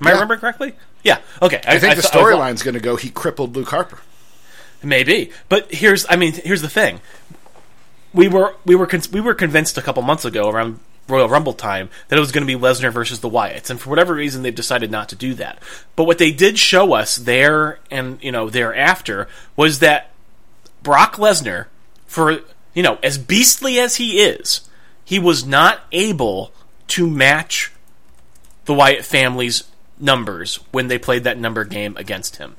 Am I remembering correctly? Yeah. Okay. I think the I was- storyline's going to go. He crippled Luke Harper. Maybe, but here's I mean here's the thing. We were we were con- we were convinced a couple months ago around Royal Rumble time that it was going to be Lesnar versus the Wyatts, and for whatever reason they've decided not to do that. But what they did show us there and you know thereafter was that Brock Lesnar, for you know as beastly as he is, he was not able to match the Wyatt family's numbers when they played that number game against him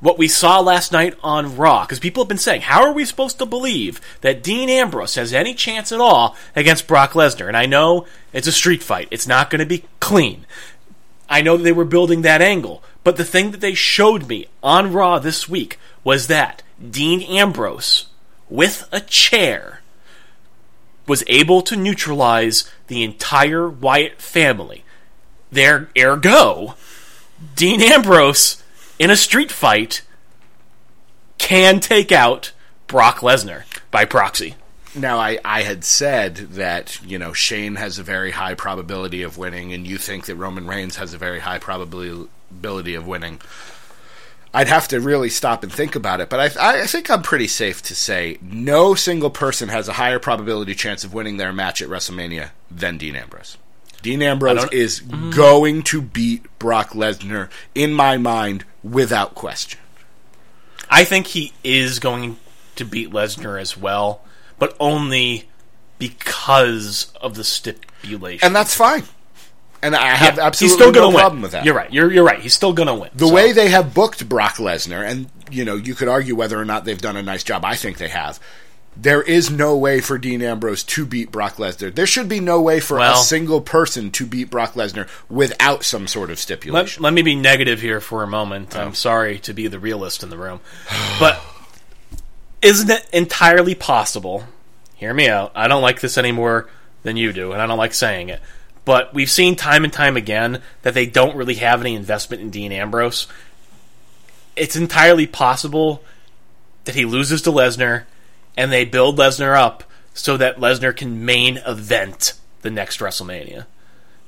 what we saw last night on Raw, because people have been saying, how are we supposed to believe that Dean Ambrose has any chance at all against Brock Lesnar? And I know it's a street fight, it's not going to be clean. I know they were building that angle, but the thing that they showed me on Raw this week was that Dean Ambrose, with a chair, was able to neutralize the entire Wyatt family. There, ergo, Dean Ambrose in a street fight can take out Brock Lesnar by proxy. Now, I, I had said that, you know, Shane has a very high probability of winning, and you think that Roman Reigns has a very high probability of winning. I'd have to really stop and think about it, but I, I think I'm pretty safe to say no single person has a higher probability chance of winning their match at WrestleMania than Dean Ambrose. Dean Ambrose is mm-hmm. going to beat Brock Lesnar, in my mind, without question. I think he is going to beat Lesnar as well, but only because of the stipulation. And that's fine. and I have Yeah, absolutely he's still no gonna problem with that. You're right. You're you're right. He's still gonna win. The So- way they have booked Brock Lesnar, and you know, you could argue whether or not they've done a nice job. I think they have. There is no way for Dean Ambrose to beat Brock Lesnar. There should be no way for a single person to beat Brock Lesnar without some sort of stipulation. Let, let me be negative here for a moment. Oh. I'm sorry to be the realist in the room. *sighs* But isn't it entirely possible? Hear me out. I don't like this any more than you do, and I don't like saying it. But we've seen time and time again that they don't really have any investment in Dean Ambrose. It's entirely possible that he loses to Lesnar and they build Lesnar up so that Lesnar can main event the next WrestleMania.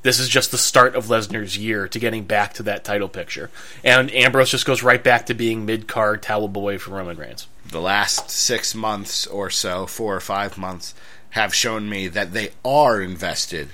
This is just the start of Lesnar's year to getting back to that title picture. And Ambrose just goes right back to being mid card towel boy for Roman Reigns. the last six months or so, four or five months, have shown me that they are invested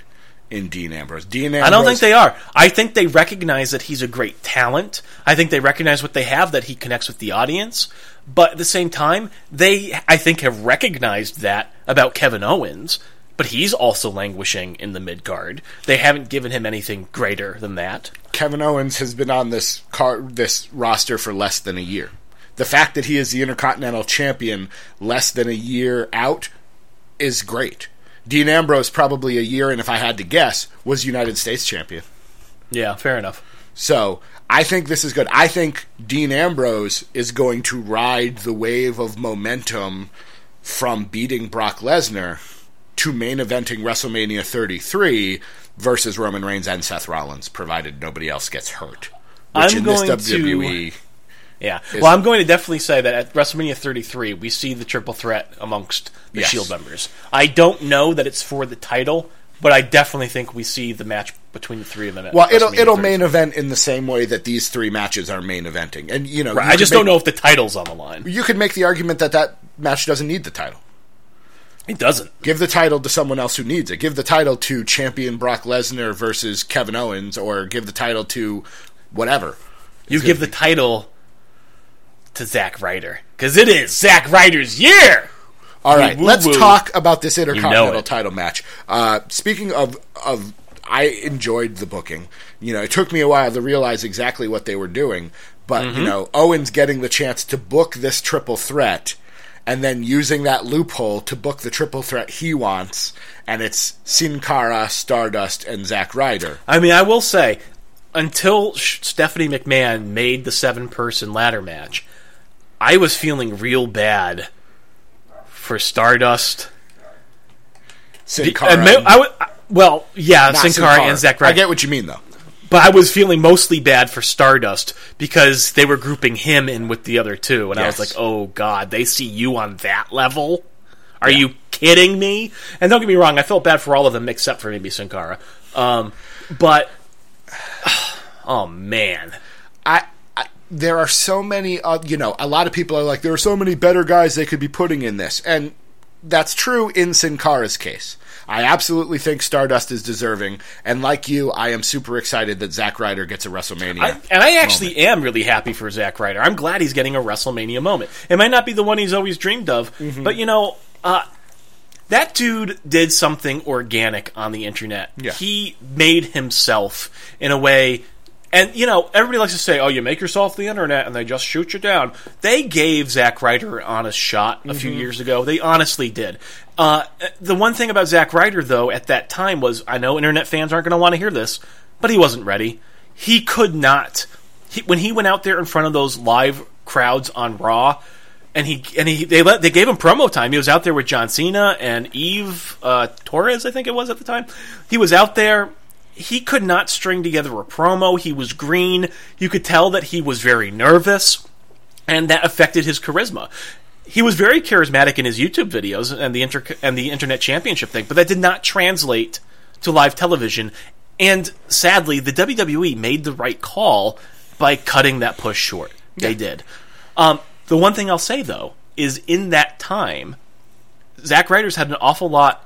in Dean Ambrose. Dean Ambrose. I don't think they are. I think they recognize that he's a great talent. I think they recognize what they have, that he connects with the audience. But at the same time, they, I think, have recognized that about Kevin Owens. But he's also languishing in the mid card. They haven't given him anything greater than that. Kevin Owens has been on this car this roster for less than a year. The fact that he is the Intercontinental Champion less than a year out is great. Dean Ambrose probably a year, and if I had to guess, was United States champion. Yeah, fair enough. So I think this is good. I think Dean Ambrose is going to ride the wave of momentum from beating Brock Lesnar to main eventing WrestleMania 33 versus Roman Reigns and Seth Rollins, provided nobody else gets hurt. Which I'm in this going to- Yeah. Well, I'm going to definitely say that at WrestleMania 33, we see the triple threat amongst the Yes. Shield members. I don't know that it's for the title, but I definitely think we see the match between the three of them. Well, it'll it'll 33. main event in the same way that these three matches are main eventing, and you know, Right, you I just could don't know if the title's on the line. You could make the argument that that match doesn't need the title. It doesn't. Give the title to someone else who needs it. Give the title to champion Brock Lesnar versus Kevin Owens, or give the title to whatever. You give the title to Zack Ryder because it is Zack Ryder's year. All right, let's talk about this Intercontinental know title match. Uh, speaking of of, I enjoyed the booking. You know, it took me a while to realize exactly what they were doing, but Mm-hmm. you know, Owens getting the chance to book this triple threat. And then using that loophole to book the triple threat he wants, and it's Sin Cara, Stardust, and Zack Ryder. I mean, I will say, until Stephanie McMahon made the seven person ladder match, I was feeling real bad for Stardust. Sin And Cara, I would- I- well, yeah, not Sin Cara and Zack Ryder. I get what you mean, though. But I was feeling mostly bad for Stardust because they were grouping him in with the other two, and I was like, "Oh God, they see you on that level? Are you kidding me?" And don't get me wrong, I felt bad for all of them except for maybe Sin Cara. Um, but *sighs* oh man, I, I there are so many uh, you know a lot of people are like there are so many better guys they could be putting in this and that's true in Sin Cara's case. I absolutely think Stardust is deserving, and like you, I am super excited that Zack Ryder gets a WrestleMania. I, and I actually am really happy for Zack Ryder. I'm glad he's getting a WrestleMania moment. It might not be the one he's always dreamed of, Mm-hmm. but you know, uh, that dude did something organic on the internet. Yeah. He made himself in a way. And you know, everybody likes to say, "Oh, you make yourself the internet, and they just shoot you down." They gave Zack Ryder an honest shot a few years ago. They honestly did. Uh, the one thing about Zack Ryder, though, at that time was, I know internet fans aren't going to want to hear this, but he wasn't ready. He could not. He, when he went out there in front of those live crowds on Raw, and he and he they let they gave him promo time. He was out there with John Cena and Eve uh, Torres, I think it was at the time. He was out there. He could not string together a promo. He was green. You could tell that he was very nervous, and that affected his charisma. He was very charismatic in his YouTube videos and the inter- and the internet championship thing, but that did not translate to live television. And sadly, the WWE made the right call by cutting that push short. They did. Um, the one thing I'll say though is in that time, Zack Ryder's had an awful lot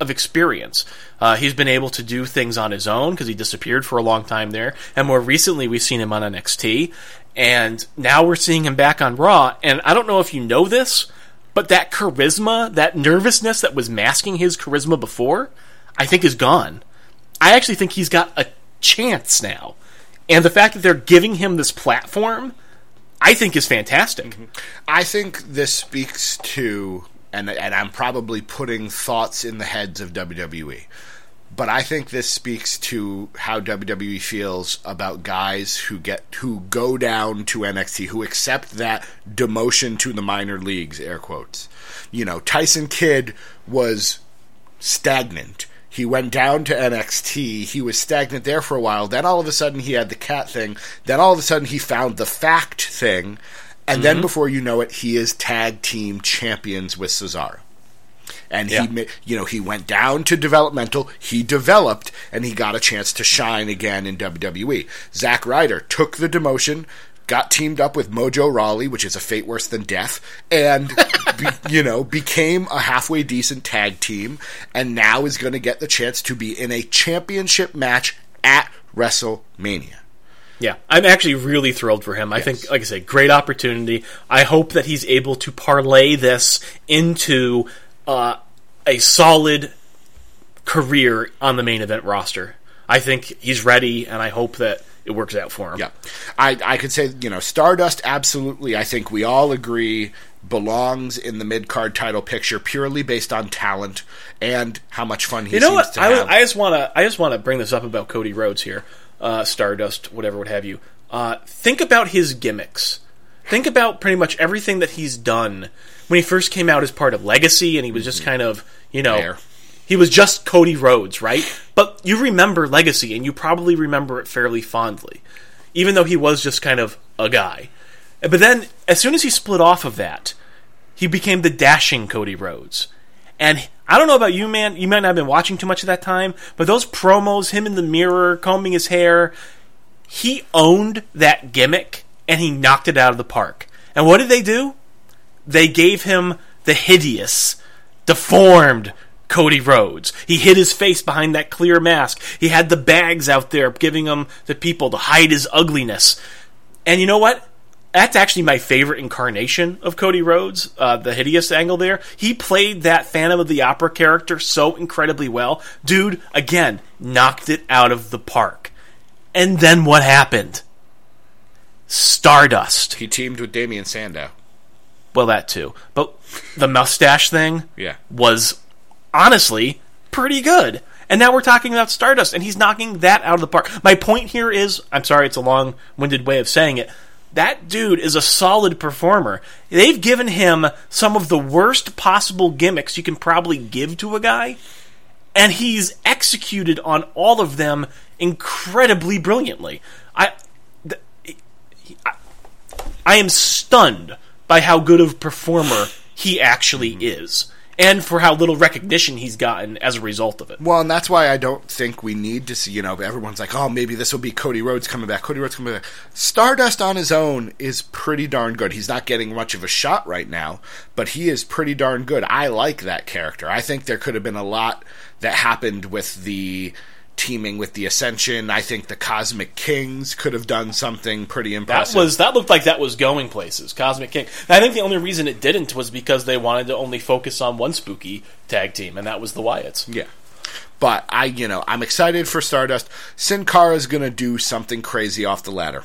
of experience. Uh, he's been able to do things on his own because he disappeared for a long time there, and more recently we've seen him on NXT, and now we're seeing him back on Raw. And I don't know if you know this, but that charisma, that nervousness that was masking his charisma before, I think is gone. I actually think he's got a chance now. And the fact that they're giving him this platform, I think is fantastic. Mm-hmm. I think this speaks to, and and I'm probably putting thoughts in the heads of WWE, but I think this speaks to how WWE feels about guys who get who go down to NXT, who accept that demotion to the minor leagues, air quotes. You know, Tyson Kidd was stagnant. He went down to NXT. He was stagnant there for a while. Then all of a sudden he had the cat thing. Then all of a sudden he found the fact thing. And then mm-hmm. before you know it, he is tag team champions with Cesaro. And he, you know, he went down to developmental. He developed, and he got a chance to shine again in WWE. Zack Ryder took the demotion, got teamed up with Mojo Rawley, which is a fate worse than death, and *laughs* be, you know became a halfway decent tag team, and now is going to get the chance to be in a championship match at WrestleMania. Yeah, I'm actually really thrilled for him. I think, like I said, great opportunity. I hope that he's able to parlay this into uh, a solid career on the main event roster. I think he's ready, and I hope that it works out for him. Yeah, I I could say you know Stardust absolutely. I think we all agree belongs in the mid card title picture purely based on talent and how much fun he You know what? I. I just want to. I just want to bring this up about Cody Rhodes here, uh, Stardust, whatever, what have you. Uh, think about his gimmicks. Think about pretty much everything that he's done. When he first came out as part of Legacy, and he was just mm-hmm. kind of, you know, he was just Cody Rhodes, right? But you remember Legacy, and you probably remember it fairly fondly, even though he was just kind of a guy. But then, as soon as he split off of that, he became the dashing Cody Rhodes. And I don't know about you, man. You might not have been watching too much of that time, but those promos, him in the mirror, combing his hair, he owned that gimmick and he knocked it out of the park. And what did they do? They gave him the hideous, deformed Cody Rhodes. He hid his face behind that clear mask. He had the bags out there giving him the people to hide his ugliness. And you know what? That's actually my favorite incarnation of Cody Rhodes, uh, the hideous angle there. He played that Phantom of the Opera character so incredibly well. Dude, again, knocked it out of the park. And then what happened? Stardust. he teamed with Damien Sandow. Well, that too. But the mustache thing Yeah. was honestly pretty good. And now we're talking about Stardust, and he's knocking that out of the park. My point here is I'm sorry, it's a long winded way of saying it. That dude is a solid performer. They've given him some of the worst possible gimmicks you can probably give to a guy, and he's executed on all of them incredibly brilliantly. I, th- I, I am stunned by how good of a performer he actually is, and for how little recognition he's gotten as a result of it. Well, and that's why I don't think we need to see, you know, everyone's like, oh, maybe this will be Cody Rhodes coming back. Cody Rhodes coming back. Stardust on his own is pretty darn good. He's not getting much of a shot right now, but he is pretty darn good. I like that character. I think there could have been a lot that happened with the teaming with the Ascension. I think the Cosmic Kings could have done something pretty impressive. That was that looked like that was going places. Cosmic King. And I think the only reason it didn't was because they wanted to only focus on one spooky tag team, and that was the Wyatts. Yeah. But I, you know, I'm excited for Stardust. Sin Cara is going to do something crazy off the ladder.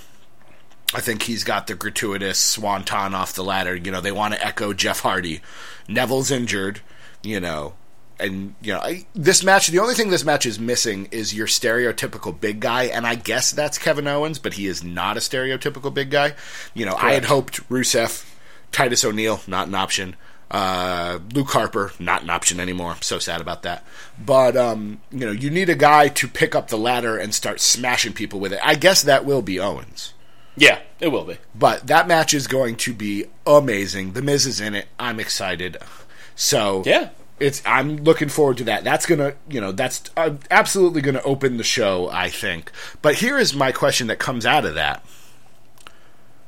I think he's got the gratuitous swanton off the ladder. You know, they want to echo Jeff Hardy. Neville's injured, you know, and you know, I, this match. The only thing this match is missing is your stereotypical big guy, and I guess that's Kevin Owens, but he is not a stereotypical big guy. You know, I had hoped Rusev, Titus O'Neil, not an option. Uh, Luke Harper, not an option anymore. I'm so sad about that. But um, you know, you need a guy to pick up the ladder and start smashing people with it. I guess that will be Owens. Yeah, it will be. But that match is going to be amazing. The Miz is in it. I'm excited. So Yeah. It's I'm looking forward to that. That's gonna you know that's uh, absolutely gonna open the show. I think. But here is my question that comes out of that: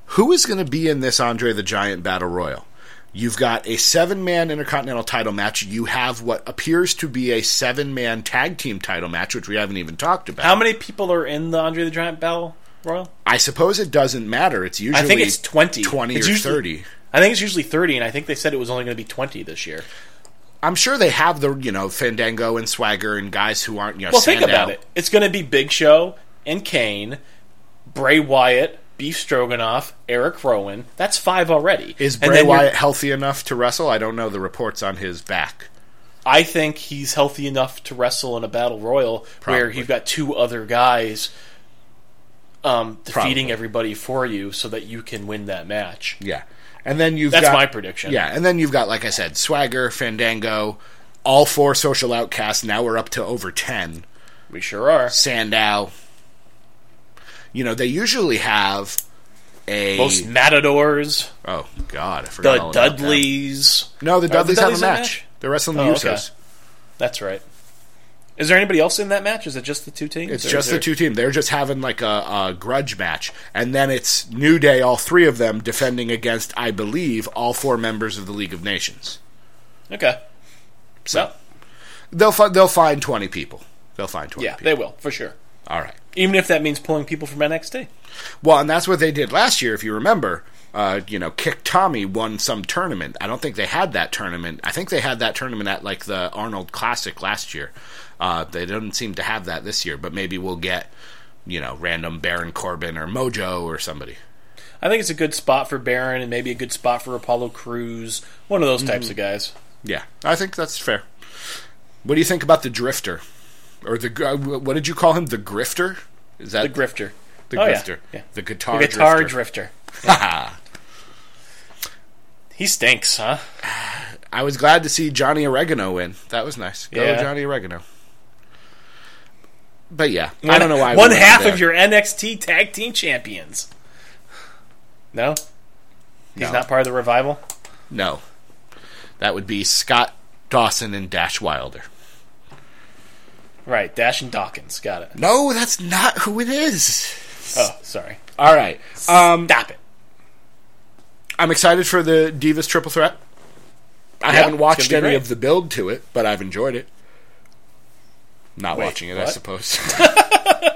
Who is going to be in this Andre the Giant Battle Royal? You've got a seven man Intercontinental title match. You have what appears to be a seven man tag team title match, which we haven't even talked about. How many people are in the Andre the Giant Battle Royal? I suppose it doesn't matter. It's usually I think it's 20. 20 It's or usually- 30. I think it's usually 30, and I think they said it was only going to be 20 this year. I'm sure they have the you know Fandango and Swagger and guys who aren't you know. Well, think about it. It's going to be Big Show and Kane, Bray Wyatt, Beef Stroganoff, Eric Rowan. That's five already. Is Bray Wyatt healthy enough to wrestle? I don't know the reports on his back. I think he's healthy enough to wrestle in a battle royal where you've got two other guys um, defeating Probably. everybody for you so that you can win that match. Yeah, and then you've That's got, my prediction. Yeah, and then you've got like I said, Swagger, Fandango, all four social outcasts. Now we're up to over ten. We sure are. Sandow. You know they usually have a Los Matadores, oh god, I forgot the all about that. Dudleys. No, the Are the Dudleys have a Dudleys match. match? They're wrestling oh, the Oh, Usos. okay. That's right. Is there anybody else in that match? Is it just the two teams? It's just is the two teams. They're just having like a, a grudge match, and then it's New Day, all three of them defending against, I believe, all four members of the League of Nations. Okay. So Well, they'll fi- they'll find twenty people. They'll find twenty. yeah, people. they will for sure. All right. Even if that means pulling people from NXT. Well, and that's what they did last year, if you remember. Uh, you know, Kick Tommy won some tournament. I don't think they had that tournament. I think they had that tournament at like the Arnold Classic last year. Uh, they don't seem to have that this year, but maybe we'll get, you know, random Baron Corbin or Mojo or somebody. I think it's a good spot for Baron and maybe a good spot for Apollo Crews. One of those types Mm-hmm. of guys. Yeah, I think that's fair. What do you think about the Drifter, or the uh, what did you call him? The Grifter? Is that The Grifter. The Oh. Grifter. Yeah. The guitar. The guitar drifter. drifter. *laughs* He stinks, huh? *sighs* I was glad to see Johnny Gargano win. That was nice. Go Yeah. Johnny Gargano. But yeah, I don't know why. One half of your NXT Tag Team Champions. No? He's No. not part of the revival? no, that would be Scott Dawson and Dash Wilder. Right, Dash and Dawkins. Got it. No, that's not who it is. Oh, sorry. All right, um, Stop it. I'm excited for the Divas Triple Threat. I Yeah, haven't watched any great. of the build to it, but I've enjoyed it. Not Wait, watching it, I suppose. *laughs* *laughs*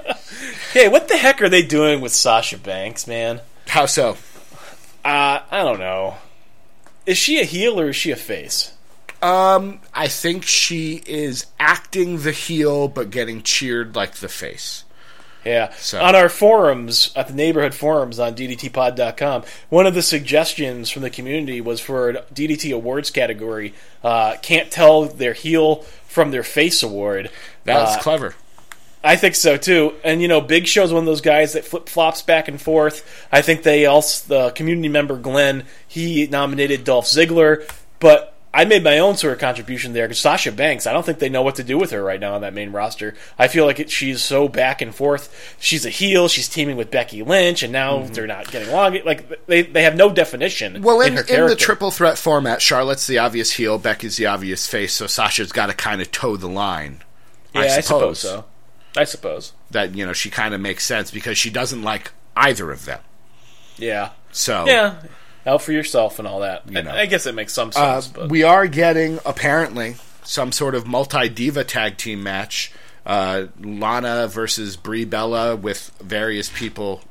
Hey, what the heck are they doing with Sasha Banks, man? How so? Uh, I don't know. Is she a heel or is she a face? Um, I think she is acting the heel, but getting cheered like the face. Yeah. So- On our forums, at the neighborhood forums on DDTpod.com, one of the suggestions from the community was for a DDT awards category. Uh, can't tell their heel from their face award. That's Uh, clever. I think so too. And you know, Big Show's one of those guys that flip flops back and forth. I think they also the community member Glenn he nominated Dolph Ziggler, but I made my own sort of contribution there because Sasha Banks. I don't think they know what to do with her right now on that main roster. I feel like it, she's so back and forth. She's a heel. She's teaming with Becky Lynch, and now they're not getting along. Like they they have no definition. Mm-hmm. Well, in, her in, the triple threat format, Charlotte's the obvious heel, Becky's the obvious face, so Sasha's got to kind of toe the line. yeah, I suppose so. I suppose. That you know she kind of makes sense because she doesn't like either of them. Yeah. So Yeah. Out for yourself and all that. You know. I, I guess it makes some uh, sense. but we are getting apparently some sort of multi diva tag team match. Uh, Lana versus Brie Bella with various people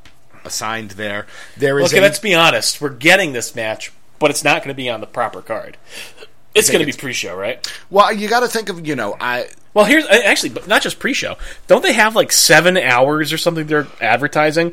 assigned there. There is Okay, a, let's be honest. We're getting this match, but it's not going to be on the proper card. It's going to be pre-show, right? well, you got to think of you know I Well, here's uh, actually, but not just pre-show. Don't they have like seven hours or something they're advertising?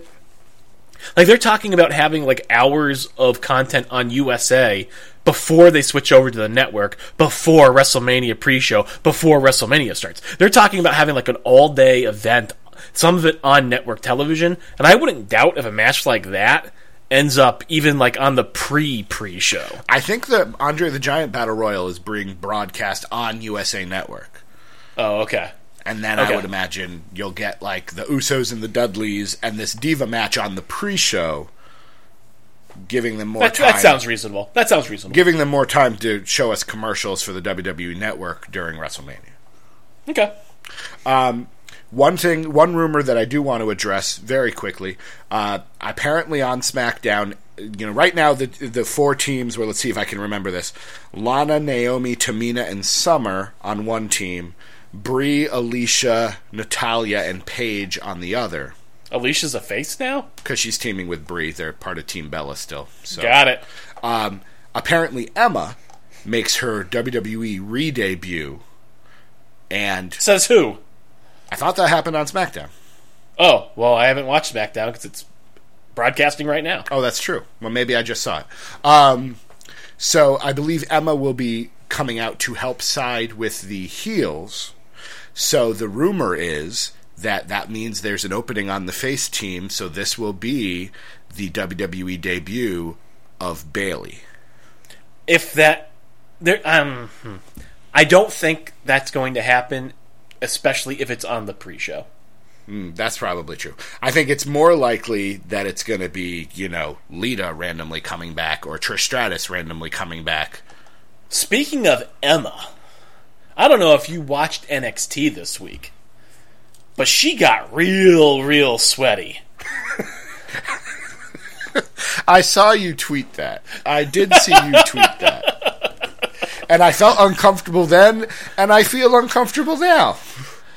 Like they're talking about having like hours of content on USA before they switch over to the network, before WrestleMania pre-show, before WrestleMania starts. They're talking about having like an all-day event, some of it on network television, and I wouldn't doubt if a match like that ends up even like on the pre-pre-show. I think the Andre the Giant Battle Royal is being broadcast on USA Network. Oh, okay. And then Okay. I would imagine you'll get like the Usos and the Dudleys and this Diva match on the pre-show, giving them more That, time. that sounds reasonable. That sounds reasonable. giving them more time to show us commercials for the WWE Network during WrestleMania. Okay. One thing, one rumor that I do want to address very quickly. Uh, apparently on SmackDown, you know, right now the the four teams. Well, let's see if I can remember this: Lana, Naomi, Tamina, and Summer on one team, Brie, Alicia, Natalya, and Paige on the other. Alicia's a face now? Because she's teaming with Brie, they're part of Team Bella still. So Got it. um, apparently Emma makes her WWE re debut. And Says who? I thought that happened on SmackDown. Oh, well, I haven't watched SmackDown because it's broadcasting right now. Oh, that's true. Well, maybe I just saw it. Um, so I believe Emma will be coming out to help side with the heels. So the rumor is that that means there's an opening on the face team. So this will be the WWE debut of Bayley. If that, there, um, hmm. I don't think that's going to happen, especially if it's on the pre-show. Mm, that's probably true. I think it's more likely that it's going to be, you know, Lita randomly coming back or Trish Stratus randomly coming back. Speaking of Emma, I don't know if you watched NXT this week, but she got real, real sweaty. *laughs* I saw you tweet that. I did see you tweet that. *laughs* And I felt uncomfortable then, and I feel uncomfortable now.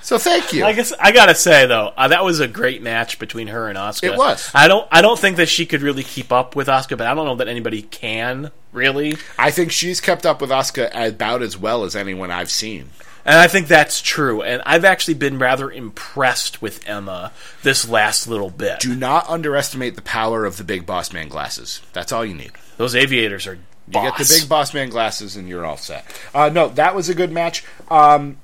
So thank you. I guess I gotta say though, uh, that was a great match between her and Asuka. It was. I don't. I don't think that she could really keep up with Asuka, but I don't know that anybody can really. I think she's kept up with Asuka about as well as anyone I've seen. And I think that's true. And I've actually been rather impressed with Emma this last little bit. Do not underestimate the power of the big boss man glasses. That's all you need. Those aviators are. You Boss. get the big boss man glasses, and you're all set. Uh, no, that was a good match. Um,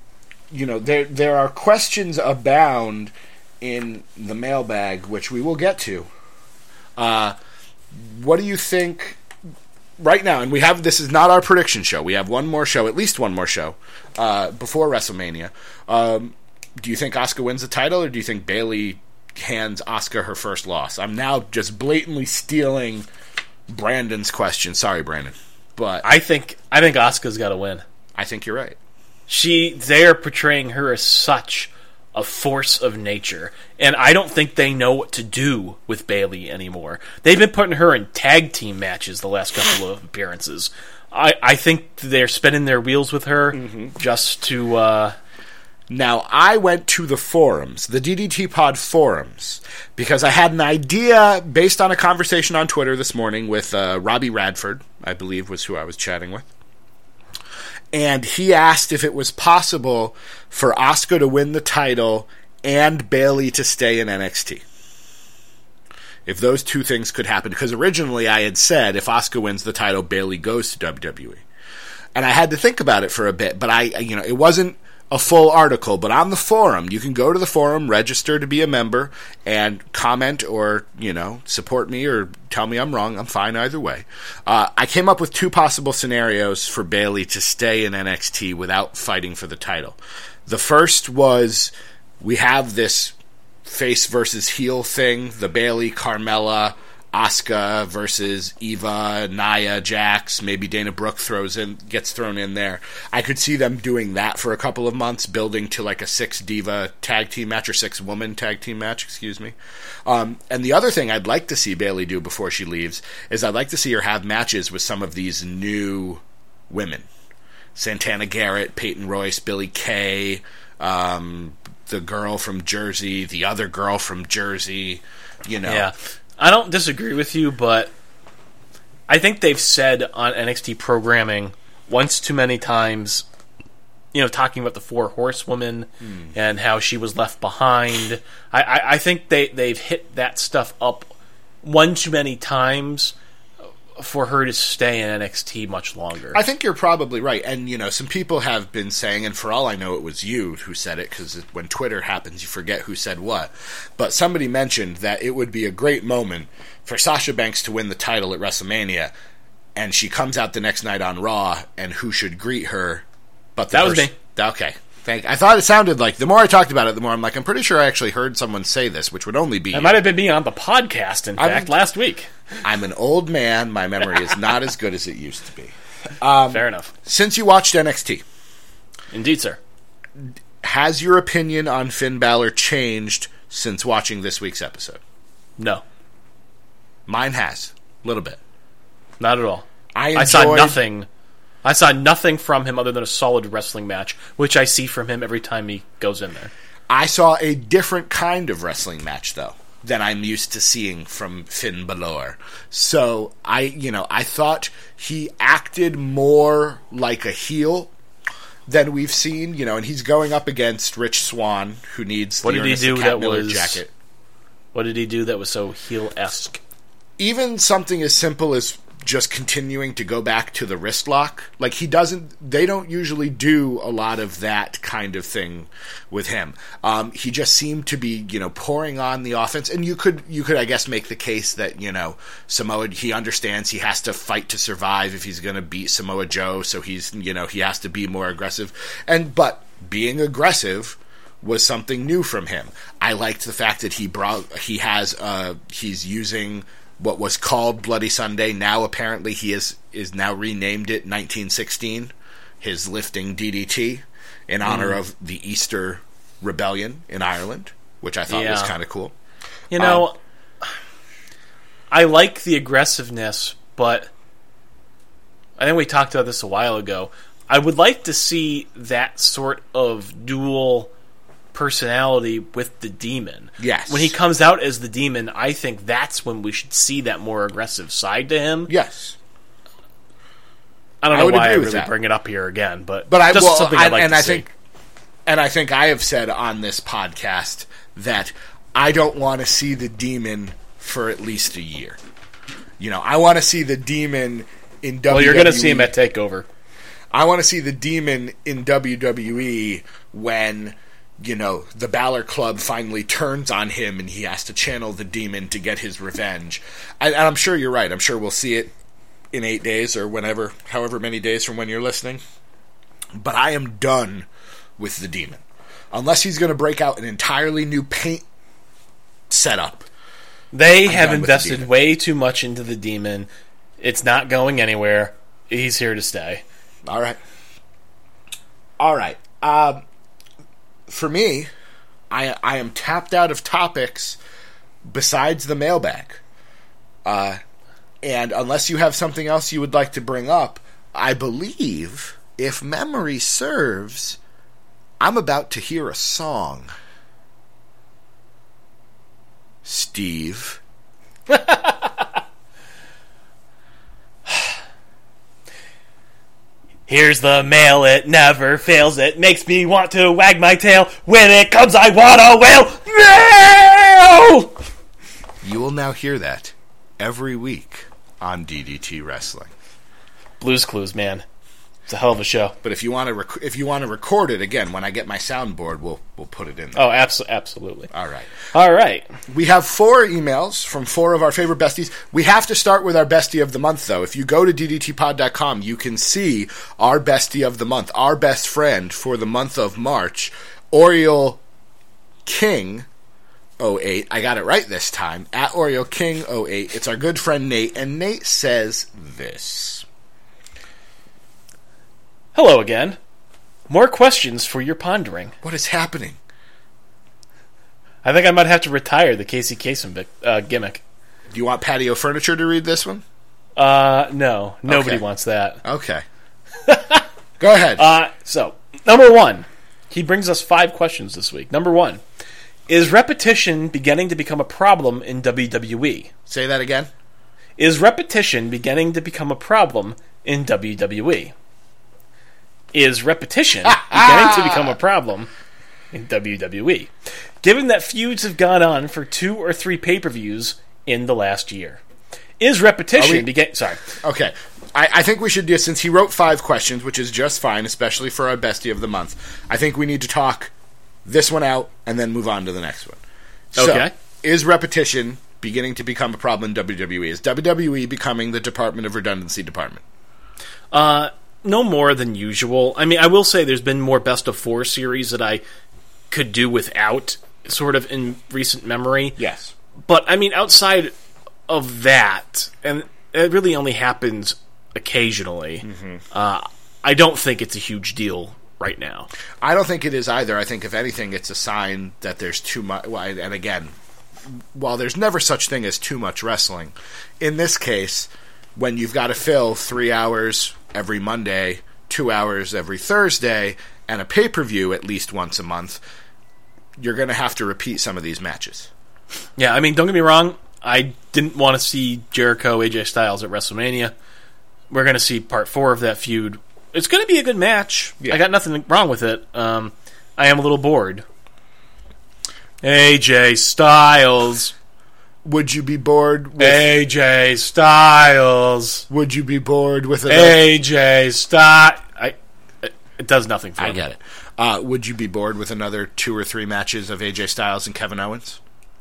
you know, there there are questions abound in the mailbag, which we will get to. Uh, what do you think right now? And we have this is not our prediction show. We have one more show, at least one more show uh, before WrestleMania. Um, do you think Asuka wins the title, or do you think Bayley hands Asuka her first loss? I'm now just blatantly stealing Brandon's question. Sorry, Brandon, but I think. I think Asuka's got to win. I think you're right. She. They are portraying her as such a force of nature, and I don't think they know what to do with Bayley anymore. They've been putting her in tag team matches the last couple of appearances. I, I think they're spinning their wheels with her just to. Uh, Now, I went to the forums, the DDT Pod forums, because I had an idea based on a conversation on Twitter this morning with uh, Robbie Radford, I believe was who I was chatting with. And he asked if it was possible for Asuka to win the title and Bayley to stay in NXT. If those two things could happen, because originally I had said if Asuka wins the title, Bayley goes to WWE and I had to think about it for a bit. But I, you know, it wasn't a full article. But on the forum, you can go to the forum, register to be a member, and comment or you know support me or tell me I'm wrong. I'm fine either way. Uh, I came up with two possible scenarios for Bayley to stay in NXT without fighting for the title. The first was we have this face versus heel thing, the Bayley Carmella Asuka versus Eva, Nia, Jax, maybe Dana Brooke throws in gets thrown in there. I could see them doing that for a couple of months, building to like a six diva tag team match or six woman tag team match, excuse me. Um, and the other thing I'd like to see Bayley do before she leaves is I'd like to see her have matches with some of these new women. Santana Garrett, Peyton Royce, Billie Kay, um, the girl from Jersey, the other girl from Jersey, you know. Yeah. I don't disagree with you, but I think they've said on NXT programming once too many times, you know, talking about the four horsewomen hmm. and how she was left behind. I, I, I think they, they've hit that stuff up one too many times for her to stay in NXT much longer. I think you're probably right. And, you know, some people have been saying, and for all I know, it was you who said it, because when Twitter happens, you forget who said what. But somebody mentioned that it would be a great moment for Sasha Banks to win the title at WrestleMania, and she comes out the next night on Raw, and who should greet her but the That was me. Okay. Thank. I thought it sounded like the more I talked about it, the more I'm like, I'm pretty sure I actually heard someone say this, which would only be. It might have been me on the podcast, in I'm- fact, last week. I'm an old man. My memory is not as good as it used to be. Um, Fair enough. Since you watched NXT, Indeed, sir. has your opinion on Finn Balor changed since watching this week's episode? No, Mine has a little bit. not at all. I, I saw nothing. I saw nothing from him other than a solid wrestling match, which I see from him every time he goes in there. I saw a different kind of wrestling match, though. than I'm used to seeing from Finn Balor. So I, you know, I thought he acted more like a heel than we've seen, you know, and he's going up against Rich Swann, who needs What the did he do Cat that Miller was- jacket. What did he do that was so heel esque? even something as simple as just continuing to go back to the wrist lock. Like he doesn't they don't usually do a lot of that kind of thing with him. Um, he just seemed to be you know pouring on the offense. And you could you could i guess make the case that you know samoa he understands he has to fight to survive if he's going to beat samoa joe. So he's you know he has to be more aggressive. And but being aggressive was something new from him. I liked the fact that he brought he has uh he's using what was called Bloody Sunday. Now apparently he is is now renamed it 1916. His lifting DDT in honor of the Easter Rebellion in Ireland, which I thought was kind of cool. You know, Um, *sighs* I like the aggressiveness, but I think we talked about this a while ago. I would like to see that sort of dual personality with the demon. Yes. When he comes out as the demon, I think that's when we should see that more aggressive side to him. Yes. I don't I know would why I really that. bring it up here again, but But I just well, something I, I'd like and to I see. think and I think I have said on this podcast that I don't want to see the demon for at least a year. You know, I want to see the demon in WWE. well, you're going to see him at Takeover. I want to see the demon in WWE when you know the Balor Club finally turns on him and he has to channel the demon to get his revenge. And, and I'm sure you're right. I'm sure we'll see it in eight days or whenever, however many days from when you're listening. But I am done with the demon unless he's going to break out an entirely new paint setup. They have with the invested demon. way too much into the demon. It's not going anywhere. He's here to stay. All right. All right. Um, for me, I I am tapped out of topics besides the mailbag. Uh, and unless you have something else you would like to bring up, I believe, if memory serves, I'm about to hear a song. Steve. *laughs* Here's the mail, it never fails. It makes me want to wag my tail. When it comes, I want to wail. Mail! You will now hear that every week on DDT Wrestling. Blues Clues, man. It's a hell of a show. But if you want to rec- if you want to record it again when I get my soundboard, we'll we'll put it in there. Oh, abso- absolutely. All right. All right. We have four emails from four of our favorite besties. We have to start with our bestie of the month, though. If you go to ddtpod.com, you can see our bestie of the month, our best friend for the month of March, Oriole King. 08. I got it right this time. At Oriole King 08. It's our good friend Nate, and Nate says this. Hello again. More questions for your pondering. What is happening? I think I might have to retire the Casey Kasem uh, gimmick. Do you want patio furniture to read this one? Uh, no. Nobody Okay. wants that. Okay. *laughs* Go ahead. Uh, so, number one, he brings us five questions this week. Number one, is repetition beginning to become a problem in WWE? Say that again. Is repetition beginning to become a problem in WWE? Is repetition beginning to become a problem in WWE? Given that feuds have gone on for two or three pay per views in the last year. Is repetition we- begin sorry. Okay. I, I think we should do, since he wrote five questions, which is just fine, especially for our bestie of the month, I think we need to talk this one out and then move on to the next one. So, Okay. is repetition beginning to become a problem in WWE? Is WWE becoming the Department of Redundancy department? Uh, no more than usual. I mean, I will say there's been more best of four series that I could do without, sort of in recent memory. Yes. But I mean, outside of that, and it really only happens occasionally. Uh, I don't think it's a huge deal right now. I don't think it is either. I think, if anything, it's a sign that there's too much. Well, and again, while there's never such thing as too much wrestling, in this case, when you've got to fill three hours every Monday, two hours every Thursday, and a pay per view at least once a month, you're going to have to repeat some of these matches. Yeah, I mean, don't get me wrong. I didn't want to see Jericho AJ Styles at WrestleMania. We're going to see part four of that feud. It's going to be a good match. Yeah. I got nothing wrong with it. Um, I am a little bored. AJ Styles. Would you be bored with AJ Styles. Would you be bored with another AJ Styles. I. It, it does nothing for I me. get it. Uh, would you be bored with another two or three matches of AJ Styles and Kevin Owens?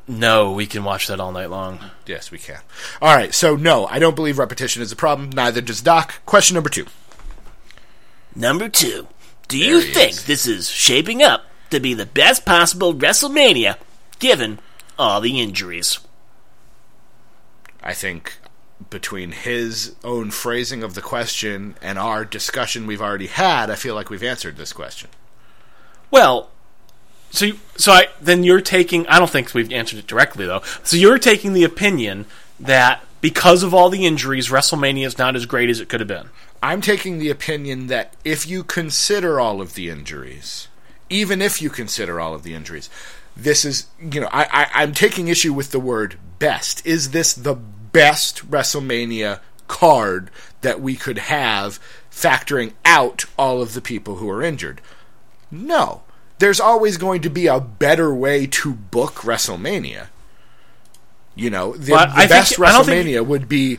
No, we can watch that all night long. Yes, we can. All right, so no, I don't believe repetition is a problem. Neither does Doc. Question number two. Number two. Do you he think is. this is shaping up to be the best possible WrestleMania given all the injuries? I think between his own phrasing of the question and our discussion we've already had, I feel like we've answered this question. Well, so you, so I then you're taking. I don't think we've answered it directly though. So you're taking the opinion that because of all the injuries, WrestleMania is not as great as it could have been. I'm taking the opinion that if you consider all of the injuries, even if you consider all of the injuries, this is, you know, I, I, I'm taking issue with the word best. Is this the best WrestleMania card that we could have factoring out all of the people who are injured? No. There's always going to be a better way to book WrestleMania. You know, the, Well, the think- best think- WrestleMania would be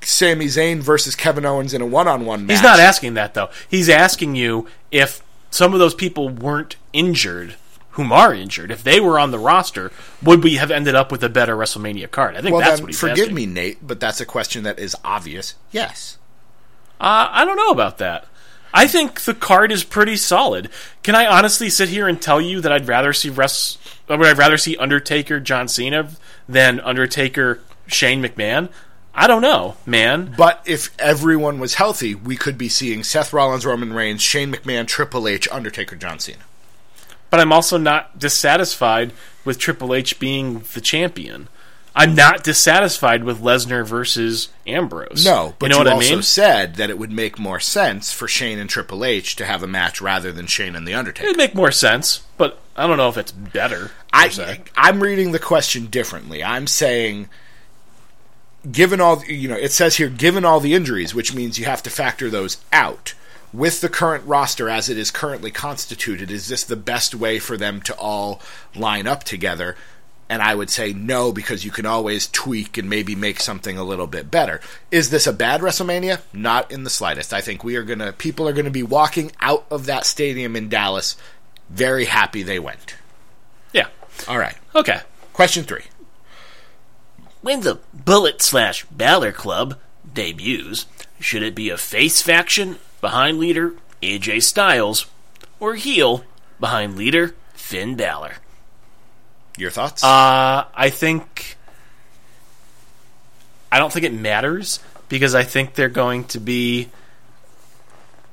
Sami Zayn versus Kevin Owens in a one-on-one match. He's not asking that though. He's asking you if some of those people weren't injured, whom are injured, if they were on the roster, would we have ended up with a better WrestleMania card? I think well, that's then what he's forgive asking. me, Nate, but that's a question that is obvious. Yes. Uh, I don't know about that. I think the card is pretty solid. Can I honestly sit here and tell you that I'd rather see Res- would I rather see Undertaker John Cena than Undertaker Shane McMahon? I don't know, man. But if everyone was healthy, we could be seeing Seth Rollins, Roman Reigns, Shane McMahon, Triple H, Undertaker, John Cena. But I'm also not dissatisfied with Triple H being the champion. I'm not dissatisfied with Lesnar versus Ambrose. No, but you know you, what also I mean? said that it would make more sense for Shane and Triple H to have a match rather than Shane and The Undertaker. It'd make more sense, but I don't know if it's better. I, I'm reading the question differently. I'm saying, given all, you know, it says here, given all the injuries, which means you have to factor those out. With the current roster as it is currently constituted, is this the best way for them to all line up together? And I would say no, because you can always tweak and maybe make something a little bit better. Is this a bad WrestleMania? Not in the slightest. I think we are gonna, people are gonna be walking out of that stadium in Dallas very happy they went. yeah. All right. Okay. Question three. When the Bullet slash Balor Club debuts, should it be a face faction behind leader AJ Styles or heel behind leader Finn Balor? Your thoughts? Uh, I think. I don't think it matters because I think they're going to be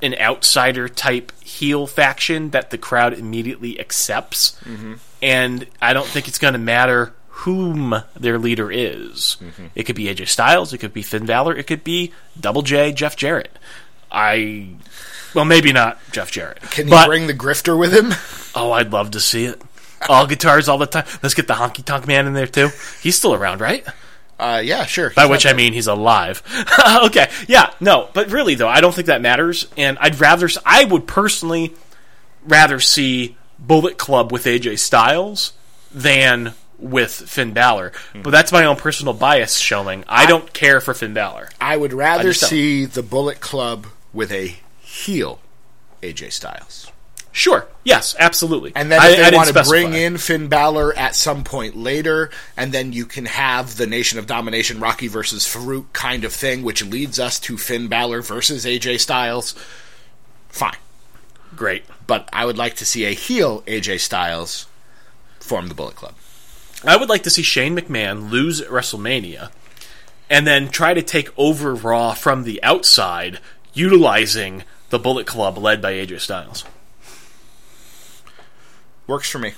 an outsider type heel faction that the crowd immediately accepts. And I don't think it's going to matter whom their leader is. It could be AJ Styles, it could be Finn Balor, it could be Double J, Jeff Jarrett. I. Well, maybe not Jeff Jarrett. Can you but, bring the grifter with him? Oh, I'd love to see it. All guitars all the time. Let's get the honky tonk man in there too. He's still around, right? Uh, yeah, sure. By which I mean he's alive. *laughs* okay, yeah, no, but really though, I don't think that matters. And I'd rather, I would personally rather see Bullet Club with AJ Styles than with Finn Balor. But that's my own personal bias showing. I don't care for Finn Balor. I would rather don't. see the Bullet Club with a heel AJ Styles. Sure, yes, absolutely. And then I- if I they didn't want to bring in Finn Balor at some point later, and then you can have the Nation of Domination Rocky versus Faarooq kind of thing, which leads us to Finn Balor versus AJ Styles. Fine. great. But I would like to see a heel AJ Styles form the Bullet Club. I would like to see Shane McMahon lose at WrestleMania and then try to take over Raw from the outside, utilizing the Bullet Club led by AJ Styles. Works for me.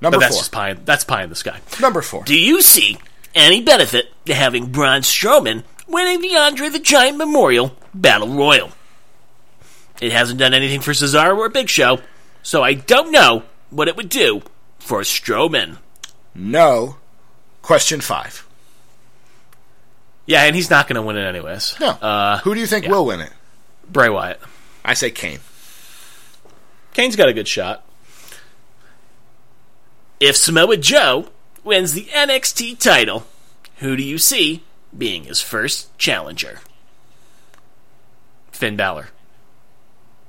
But Number that's four. just pie. That's pie in the sky. Number four. Do you see any benefit to having Braun Strowman winning the Andre the Giant Memorial Battle Royal? It hasn't done anything for Cesaro or Big Show, so I don't know what it would do for Strowman. No. Question five. Yeah, and he's not going to win it anyways. No. Uh, Who do you think yeah. will win it? Bray Wyatt. I say Kane. Kane's got a good shot. If Samoa Joe wins the NXT title, who do you see being his first challenger? Finn Balor.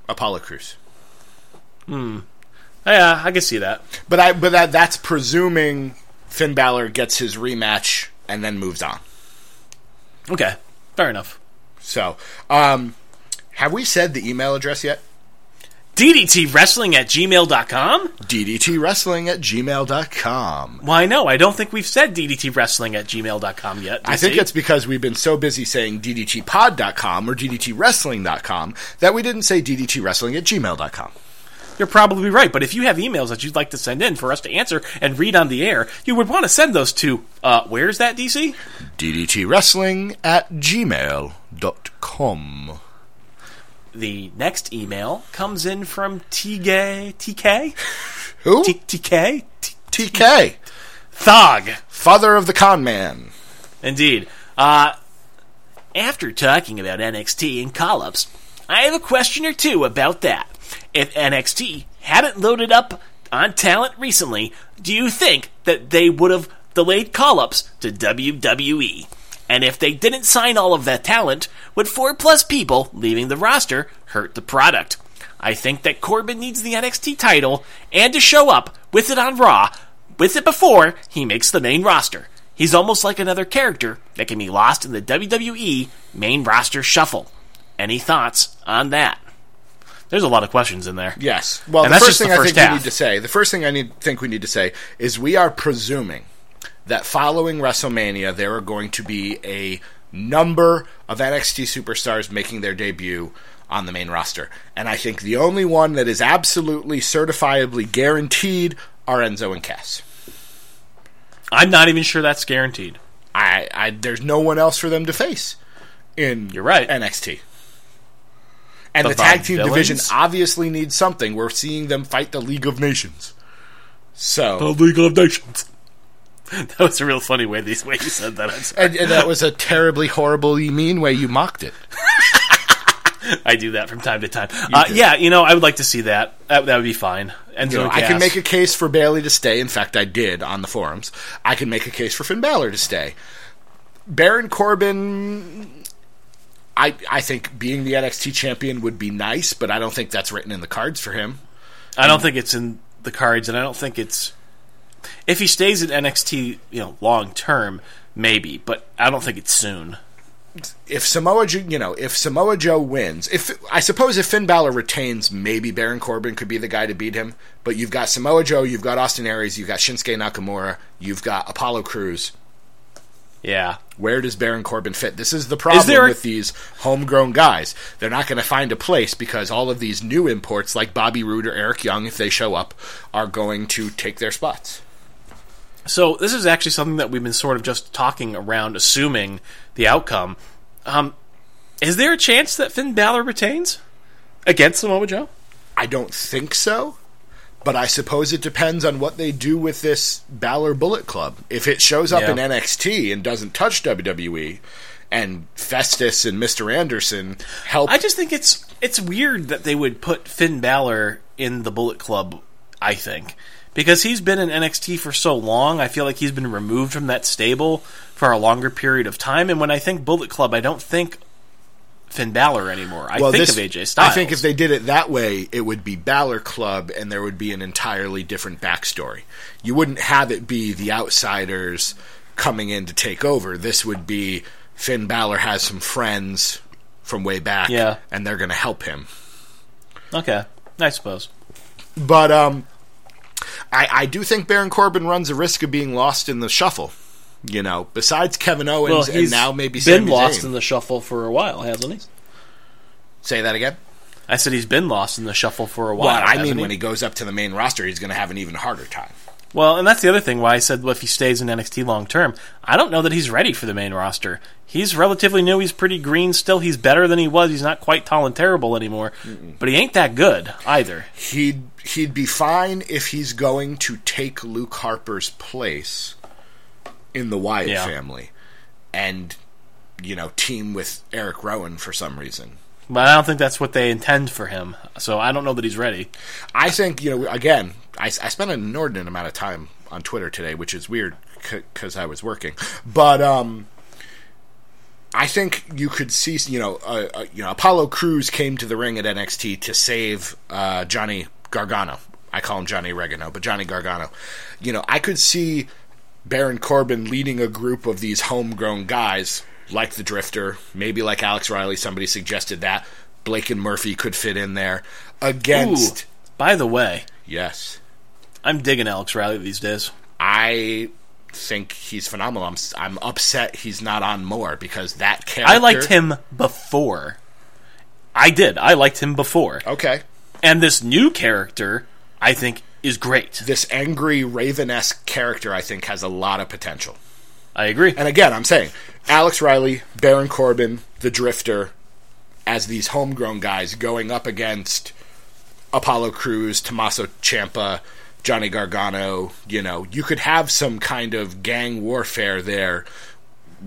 Apollo Crews. Hmm. Yeah, I can see that. But I but that that's presuming Finn Balor gets his rematch and then moves on. Okay, fair enough. So, um, have we said the email address yet? DDT Wrestling at gmail.com? DDT Wrestling at gmail.com. Why, no, I don't think we've said DDT Wrestling at gmail.com yet. I think it's because we've been so busy saying DDTpod.com or DDTWrestling.com that we didn't say DDT Wrestling at gmail.com. You're probably right, but if you have emails that you'd like to send in for us to answer and read on the air, you would want to send those to, uh, where's that, DC? DDT Wrestling at gmail.com. The next email comes in from TK, TK? *laughs* Who? T- TK? T- TK. Thog. Father of the con man. Indeed. Uh, After talking about NXT and call ups, I have a question or two about that. If NXT hadn't loaded up on talent recently, do you think that they would have delayed call ups to WWE? And if they didn't sign all of that talent, would four plus people leaving the roster hurt the product? I think that Corbin needs the NXT title and to show up with it on Raw, with it before he makes the main roster. He's almost like another character that can be lost in the WWE main roster shuffle. Any thoughts on that? There's a lot of questions in there. Yes. Well, And the first thing the I first think we need to say, the first thing I need think we need to say is we are presuming that following WrestleMania there are going to be a number of NXT superstars making their debut on the main roster. And I think the only one that is absolutely certifiably guaranteed are Enzo and Cass. I'm not even sure that's guaranteed. I, I there's no one else for them to face in You're right. NXT. And The the, tag team Vaudevillains? division obviously needs something. We're seeing them fight the League of Nations. So the League of Nations. *laughs* That was a real funny way, these way you said that. And, and that was a terribly horribly mean way you mocked it. *laughs* I do that from time to time. Uh, yeah, you know, I would like to see that. That, that would be fine. Enzo You know, and I can make a case for Bayley to stay. In fact, I did on the forums. I can make a case for Finn Balor to stay. Baron Corbin, I I think being the NXT champion would be nice, but I don't think that's written in the cards for him. I don't think it's in the cards, and I don't think it's. If he stays in NXT, you know, long term, maybe, but I don't think it's soon. if Samoa Joe, you know, if Samoa Joe wins, if I suppose if Finn Balor retains, maybe Baron Corbin could be the guy to beat him. But you've got Samoa Joe, you've got Austin Aries, you've got Shinsuke Nakamura, you've got Apollo Crews. Yeah. Where does Baron Corbin fit? This is the problem a- with these homegrown guys. They're not going to find a place because all of these new imports, like Bobby Roode or Eric Young, if they show up, are going to take their spots. So this is actually something that we've been sort of just talking around, assuming the outcome. Um, is there a chance that Finn Balor retains against Samoa Joe? I don't think so, but I suppose it depends on what they do with this Balor Bullet Club. If it shows up Yeah. in NXT and doesn't touch WWE, and Festus and Mr. Anderson help, I just think it's it's weird that they would put Finn Balor in the Bullet Club. I think because he's been in NXT for so long, I feel like he's been removed from that stable for a longer period of time. And when I think Bullet Club, I don't think Finn Balor anymore. I well, think this- of AJ Styles. I think if they did it that way, it would be Balor Club, and there would be an entirely different backstory. You wouldn't have it be the outsiders coming in to take over. This would be Finn Balor has some friends from way back, Yeah. and they're going to help him. okay, I suppose. But um, I, I do think Baron Corbin runs a risk of being lost in the shuffle. You know, besides Kevin Owens and now maybe he's been Sami lost Zayn. in the shuffle for a while, hasn't he? Say that again. I said he's been lost in the shuffle for a while. Well, I mean, he? when he goes up to the main roster, he's going to have an even harder time. Well, and that's the other thing why I said well, if he stays in NXT long term, I don't know that he's ready for the main roster. He's relatively new. He's pretty green still. He's better than he was. He's not quite tall and terrible anymore, but he ain't that good either. He'd he'd be fine if he's going to take Luke Harper's place in the Wyatt Yeah. family, and you know team with Eric Rowan for some reason. But I don't think that's what they intend for him. So I don't know that he's ready. I think you know again. I, I spent an inordinate amount of time on Twitter today, which is weird because I was working. But um, I think you could see you know uh, uh, you know Apollo Crews came to the ring at NXT to save uh, Johnny Gargano. I call him Johnny Regano, but Johnny Gargano. You know, I could see Baron Corbin leading a group of these homegrown guys like the Drifter, maybe like Alex Riley. Somebody suggested that Blake and Murphy could fit in there against. By the way, Yes. I'm digging Alex Riley these days. I think he's phenomenal. I'm I'm upset he's not on more because that character. I liked him before. I did. I liked him before. Okay, And this new character, I think, is great. this angry Raven-esque character, I think, has a lot of potential. I agree. And again, I'm saying Alex Riley, Baron Corbin, the Drifter, as these homegrown guys going up against Apollo Crews, Tommaso Ciampa, Johnny Gargano. You know, you could have some kind of gang warfare there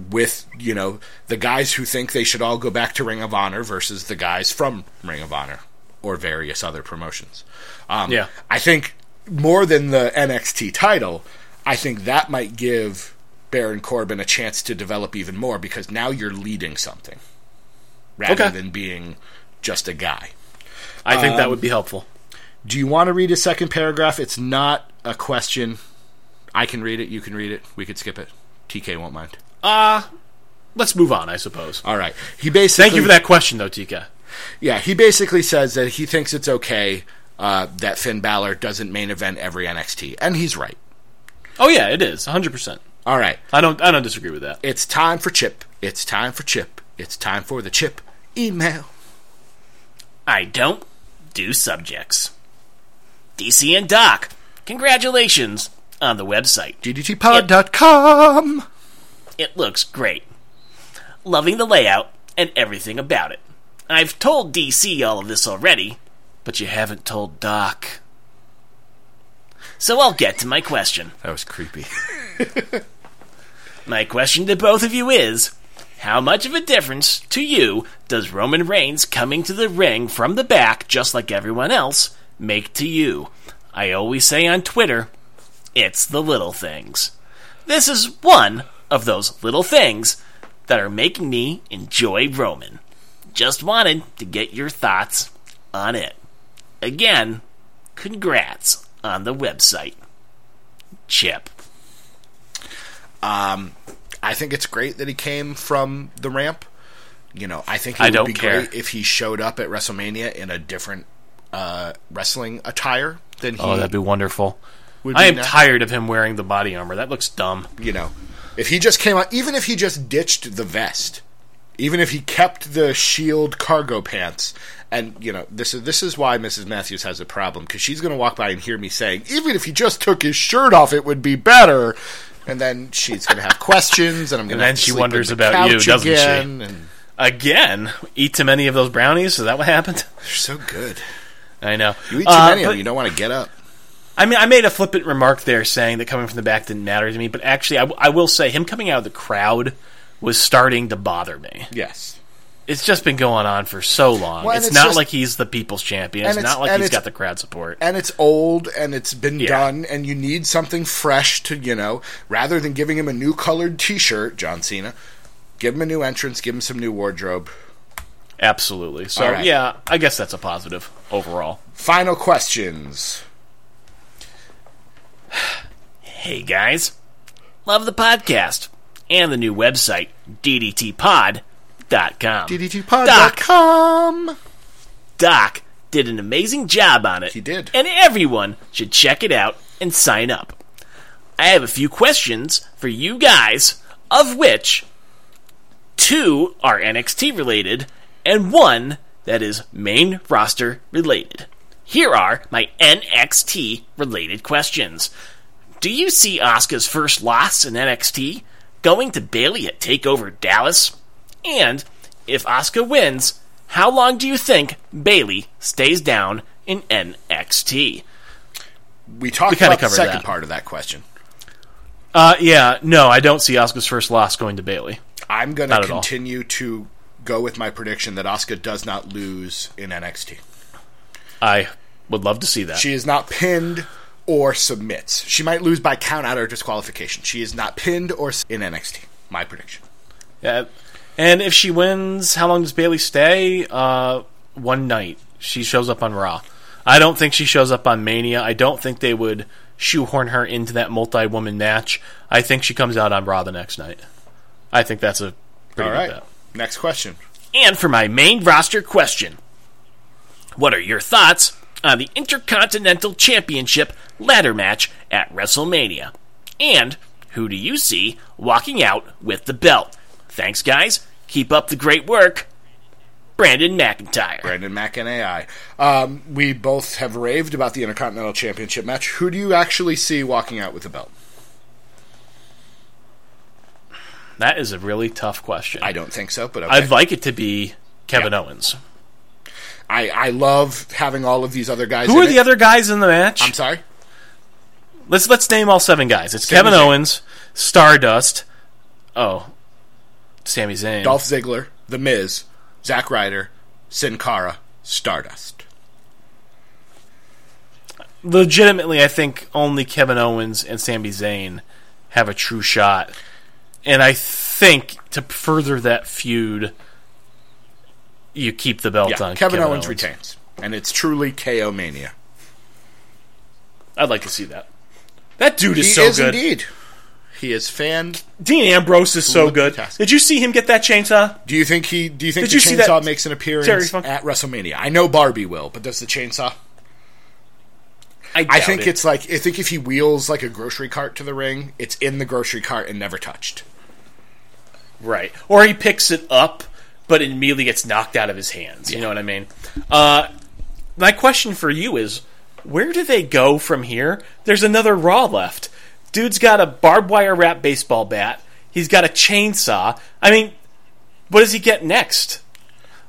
with you know the guys who think they should all go back to Ring of Honor versus the guys from Ring of Honor or various other promotions. Um, Yeah. I think more than the NXT title, I think that might give Baron Corbin a chance to develop even more because now you're leading something rather Okay. than being just a guy. I think Um, that would be helpful. Do you want to read a second paragraph? It's not a question. I can read it. You can read it. We could skip it. TK won't mind. Uh, let's move on, I suppose. All right. He basically. Thank you for that question, though, Tika. Yeah, he basically says that he thinks it's okay uh, that Finn Balor doesn't main event every NXT, and he's right. Oh yeah, it is 100. percent All right. I don't. I don't disagree with that. It's time for Chip. It's time for Chip. It's time for the Chip email. I don't do subjects. DC and Doc, congratulations on the website. DDTpod.com. It looks great. Loving the layout and everything about it. I've told DC all of this already, but you haven't told Doc. So I'll get to my question. *laughs* That was creepy. *laughs* My question to both of you is How much of a difference to you does Roman Reigns coming to the ring from the back, just like everyone else, make to you? I always say on Twitter, it's the little things. This is one of those little things that are making me enjoy Roman. Just wanted to get your thoughts on it. Again, congrats on the website. Chip. Um, I think it's great that he came from the ramp. You know, I think it I would don't be care. great if he showed up at WrestleMania in a different uh, wrestling attire than he Oh, that'd be wonderful. would I am now. tired of him wearing the body armor. That looks dumb. You know, if he just came out, even if he just ditched the vest, even if he kept the shield cargo pants, and you know, this is this is why Mrs. Matthews has a problem because she's going to walk by and hear me saying, even if he just took his shirt off, it would be better. And then she's going to have questions, and I'm going to. then she wonders about you, doesn't she? And Again, eat too many of those brownies. Is that what happened? they're so good. I know. You eat too Uh, many of them, you don't want to get up. I mean, I made a flippant remark there saying that coming from the back didn't matter to me, but actually, I, w- I will say him coming out of the crowd was starting to bother me. Yes. It's just been going on for so long. Well, it's, it's not just- like he's the people's champion. It's, it's- not like he's got the crowd support. and it's old and it's been Yeah. done and you need something fresh to you know rather than giving him a new colored t-shirt john cena give him a new entrance give him some new wardrobe Absolutely. So, right. yeah, I guess that's a positive overall. final questions *sighs* Hey guys, love the podcast and the new website, ddtpod.com. ddtpod.com Doc did an amazing job on it. He did. And everyone should check it out and sign up. I have a few questions for you guys, of which two are NXT related and one that is main roster related. Here are my NXT related questions. Do you see Asuka's first loss in NXT going to Bayley at Takeover Dallas? And if Asuka wins, how long do you think Bayley stays down in NXT? We talked We about the second that. part of that question. Uh, yeah, no, I don't see Asuka's first loss going to Bayley. I'm going to all. continue to go with my prediction that Asuka does not lose in NXT. I would love to see that. She is not pinned or submits. She might lose by count out or disqualification. She is not pinned or in NXT. My prediction. Yeah. And if she wins, how long does Bayley stay? Uh, one night. She shows up on Raw. I don't think she shows up on Mania. I don't think they would shoehorn her into that multi woman match. I think she comes out on Raw the next night. I think that's a pretty All good right. bet. Next question. And for my main roster question, what are your thoughts on the Intercontinental Championship ladder match at WrestleMania? And who do you see walking out with the belt? Thanks, guys. Keep up the great work. Brandon McIntyre. Brandon McNAI. Um, we both have raved about the Intercontinental Championship match. Who do you actually see walking out with the belt? That is a really tough question. I don't think so, but okay. I'd like it to be Kevin Yeah. Owens. I, I love having all of these other guys. Who in are the other guys in the match? I'm sorry. Let's let's name all seven guys. It's Kevin. Owens, Stardust. Oh, Sami Zayn. Dolph Ziggler, The Miz, Zack Ryder, Sin Cara, Stardust. Legitimately, I think only Kevin Owens and Sami Zayn have a true shot, and I think to further that feud, you keep the belt Yeah, on. Kevin, Owens, retains, and it's truly KO mania. I'd like to see that. That dude is He so is good. indeed. He is fan. Dean Ambrose is so good. Did you see him get that chainsaw? Do you think he? Do you think Did the you see that- chainsaw makes an appearance Terry Funk? at WrestleMania? I know Barbie will, but does the chainsaw? I, I doubt think it. it's like I think if he wheels like a grocery cart to the ring, it's in the grocery cart and never touched. Right. Or he picks it up, but it immediately gets knocked out of his hands. You know what I mean? Uh, my question for you is where do they go from here? There's another Raw left. Dude's got a barbed wire wrap baseball bat. He's got a chainsaw. I mean, what does he get next?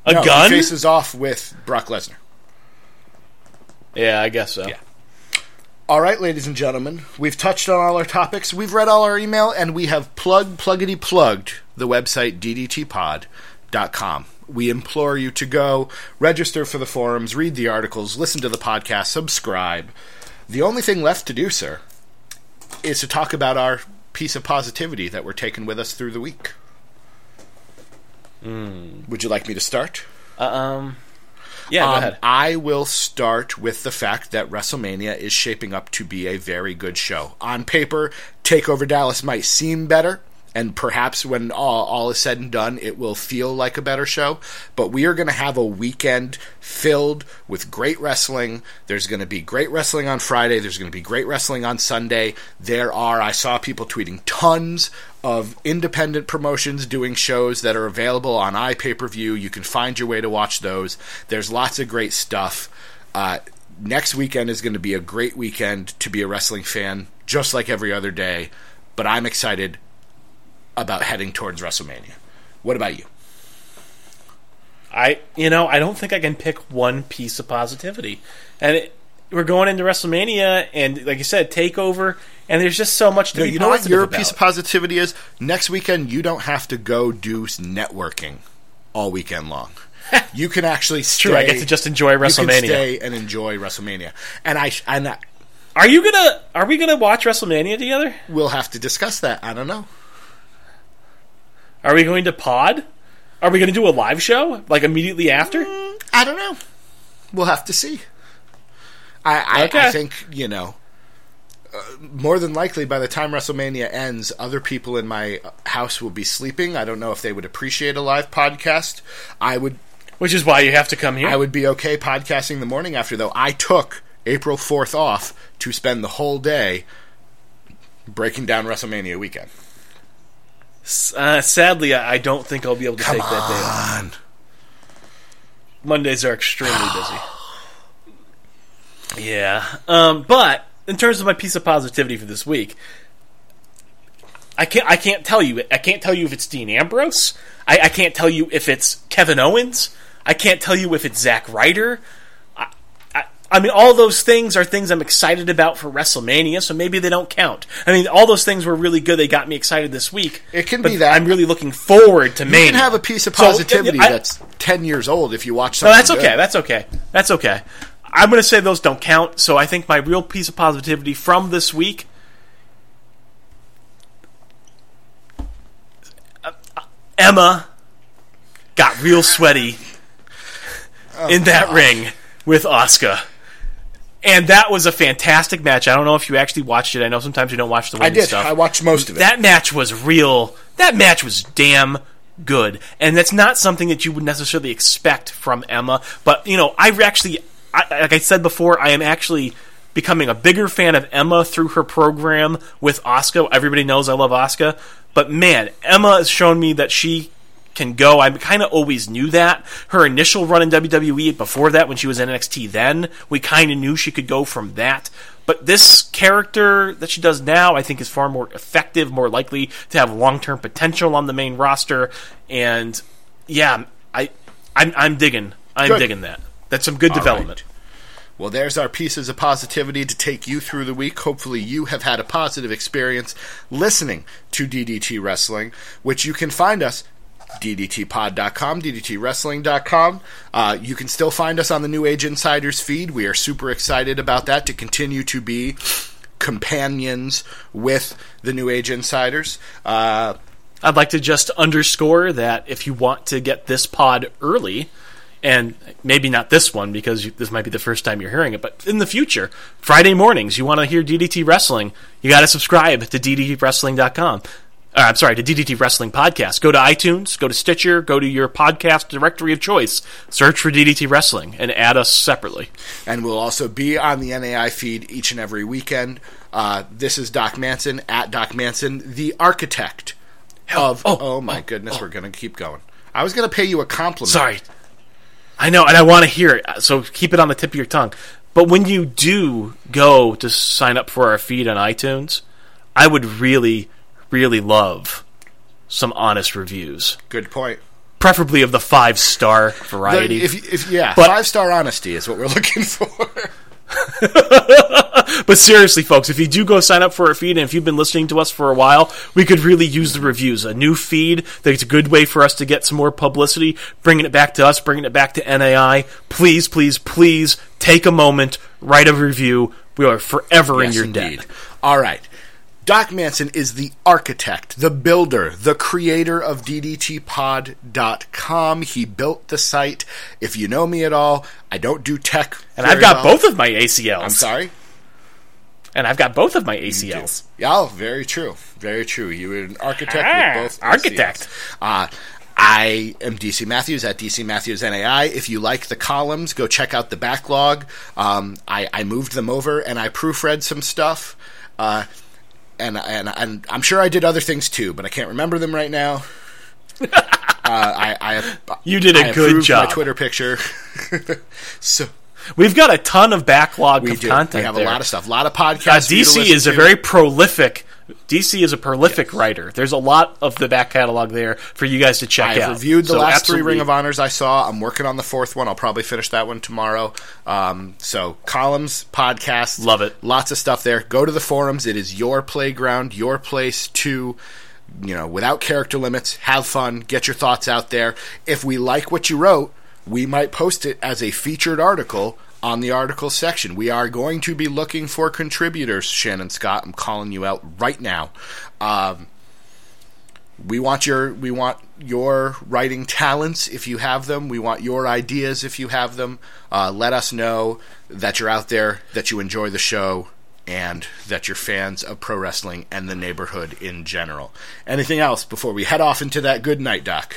A No, gun? He faces off with Brock Lesnar. yeah, I guess so. Yeah. All right, ladies and gentlemen, we've touched on all our topics. We've read all our email, and we have plugged, pluggity plugged the website ddtpod.com. We implore you to go register for the forums, read the articles, listen to the podcast, subscribe. The only thing left to do, sir, is to talk about our piece of positivity that we're taking with us through the week. Would you like me to start? Uh, um, yeah, go Um, ahead. I will start with the fact that WrestleMania is shaping up to be a very good show. On paper, Takeover Dallas might seem better, and perhaps when all, all is said and done, it will feel like a better show. But we are going to have a weekend filled with great wrestling. There's going to be great wrestling on Friday. There's going to be great wrestling on Sunday. There are, I saw people tweeting tons of independent promotions doing shows that are available on iPay per view. You can find your way to watch those. There's lots of great stuff. Uh, next weekend is going to be a great weekend to be a wrestling fan, just like every other day. But I'm excited about heading towards WrestleMania. What about you? I, you know, I don't think I can pick one piece of positivity. And it, we're going into WrestleMania, and like you said, Takeover, and there's just so much to No, be you know what your about. piece of positivity is? Next weekend, you don't have to go do networking all weekend long. *laughs* you can actually stay. True, I get to just enjoy You can WrestleMania. stay and enjoy WrestleMania, and I and I, Are you gonna? Are we gonna watch WrestleMania together? we'll have to discuss that. I don't know. Are we going to pod? Are we going to do a live show like immediately after? I don't know. We'll have to see. I I, Okay. I think you know. Uh, more than likely, by the time WrestleMania ends, other people in my house will be sleeping. I don't know if they would appreciate a live podcast. I would Which is why you have to come here. I would be okay podcasting the morning after, though. I took April 4th off to spend the whole day breaking down WrestleMania weekend. Uh, sadly, I don't think I'll be able to Come take that day off. on. Mondays are extremely busy. Yeah, um, but in terms of my piece of positivity for this week, I can't I can't tell you I can't tell you if it's Dean Ambrose. I, I can't tell you if it's Kevin Owens. I can't tell you if it's Zack Ryder. I, mean, all those things are things I'm excited about for WrestleMania, so maybe they don't count. I mean, all those things were really good. They got me excited this week. It can but be that. I'm really looking forward to You Mania. can have a piece of So, positivity I- that's ten years old if you watch No, that's okay. good. That's okay. That's okay. I'm going to say those don't count. So I think my real piece of positivity from this week. uh, Emma got real sweaty in that ring with Asuka. And that was a fantastic match. I don't know if you actually watched it. I know sometimes you don't watch the I did. stuff. I watched most of it. That match was real. That match was damn good, and that's not something that you would necessarily expect from Emma. But you know, I actually, I, like I said before, I am actually becoming a bigger fan of Emma through her program with Oscar. Everybody knows I love Oscar, but man, Emma has shown me that she can go. I kind of always knew that. Her initial run in WWE before that, when she was in NXT, then we kind of knew she could go from that. But this character that she does now, I think, is far more effective, more likely to have long term potential on the main roster. And yeah, I, I'm, I'm digging. I'm Good. digging that. That's some good development. Well, there's our pieces of positivity to take you through the week. Hopefully, you have had a positive experience listening to DDT Wrestling, which you can find us ddtpod.com, ddtwrestling.com. Uh, you can still find us on the New Age Insiders feed. We are super excited about that to continue to be companions with the New Age Insiders. Uh, I'd like to just underscore that if you want to get this pod early, and maybe not this one because you, this might be the first time you're hearing it, but in the future, Friday mornings, you want to hear DDT Wrestling, you got to subscribe to DDTWrestling.com. Uh, I'm sorry, to DDT Wrestling Podcast. Go to iTunes, go to Stitcher, go to your podcast directory of choice, search for DDT Wrestling, and add us separately. and we'll also be on the NAI feed each and every weekend. Uh, this is Doc Manson at Doc Manson, the architect of. oh, Oh, my goodness, we're going to keep going. I was going to pay you a compliment. Sorry. I know, and I want to hear it, so keep it on the tip of your tongue. But when you do go to sign up for our feed on iTunes, I would really, really love some honest reviews, Good point. preferably of the five star The- variety. if, if yeah, But- five star honesty is what we're *laughs* looking for. *laughs* but seriously, folks, if you do go sign up for our feed, and if you've been listening to us for a while, we could really use the reviews. A new feed that's a good way for us to get some more publicity, bringing it back to us, bringing it back to NAI. Please, please, please take a moment, write a review. We are forever in your indeed. debt. All right. Doc Manson is the architect, the builder, the creator of DDTpod.com. He built the site. If you know me at all, I don't do tech. And I've got well. both of my ACLs. I'm sorry? And I've got both of my ACLs. Yeah, oh, very true. Very true. You were an architect Ah, with both. architect. ACLs. Uh, I am DC Matthews at DC Matthews NAI. If you like the columns, go check out the backlog. Um, I, I moved them over and I proofread some stuff. Uh, and, and and I'm sure I did other things too, but I can't remember them right now. *laughs* uh, I, I You did a I good job. My Twitter picture. *laughs* so We've got a ton of backlog we of do. content. We have there. a lot of stuff. A lot of Uh, podcasts. to DC is a very prolific. DC is a prolific writer. There's a lot of the back catalog there for you guys to check out. I've reviewed the So last absolutely. three Ring of Honors I saw. I'm working on the fourth one. I'll probably finish that one tomorrow. Um, so columns, podcasts, Love it. Lots of stuff there. Go to the forums. It is your playground, your place to, you know, without character limits, have fun, get your thoughts out there. If we like what you wrote, we might post it as a featured article on the article section. We are going to be looking for contributors, Shannon Scott. I'm calling you out right now. Um, we want your we want your writing talents if you have them. We want your ideas if you have them. Uh, let us know that you're out there, that you enjoy the show, and that you're fans of pro wrestling and the neighborhood in general. Anything else before we head off into that good night, Doc?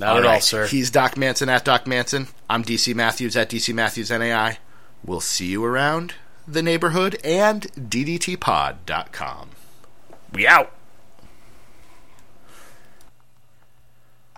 Not at all, sir. He's Doc Manson at Doc Manson. I'm DC Matthews at DC Matthews NAI. We'll see you around the neighborhood and DDTpod.com. we out.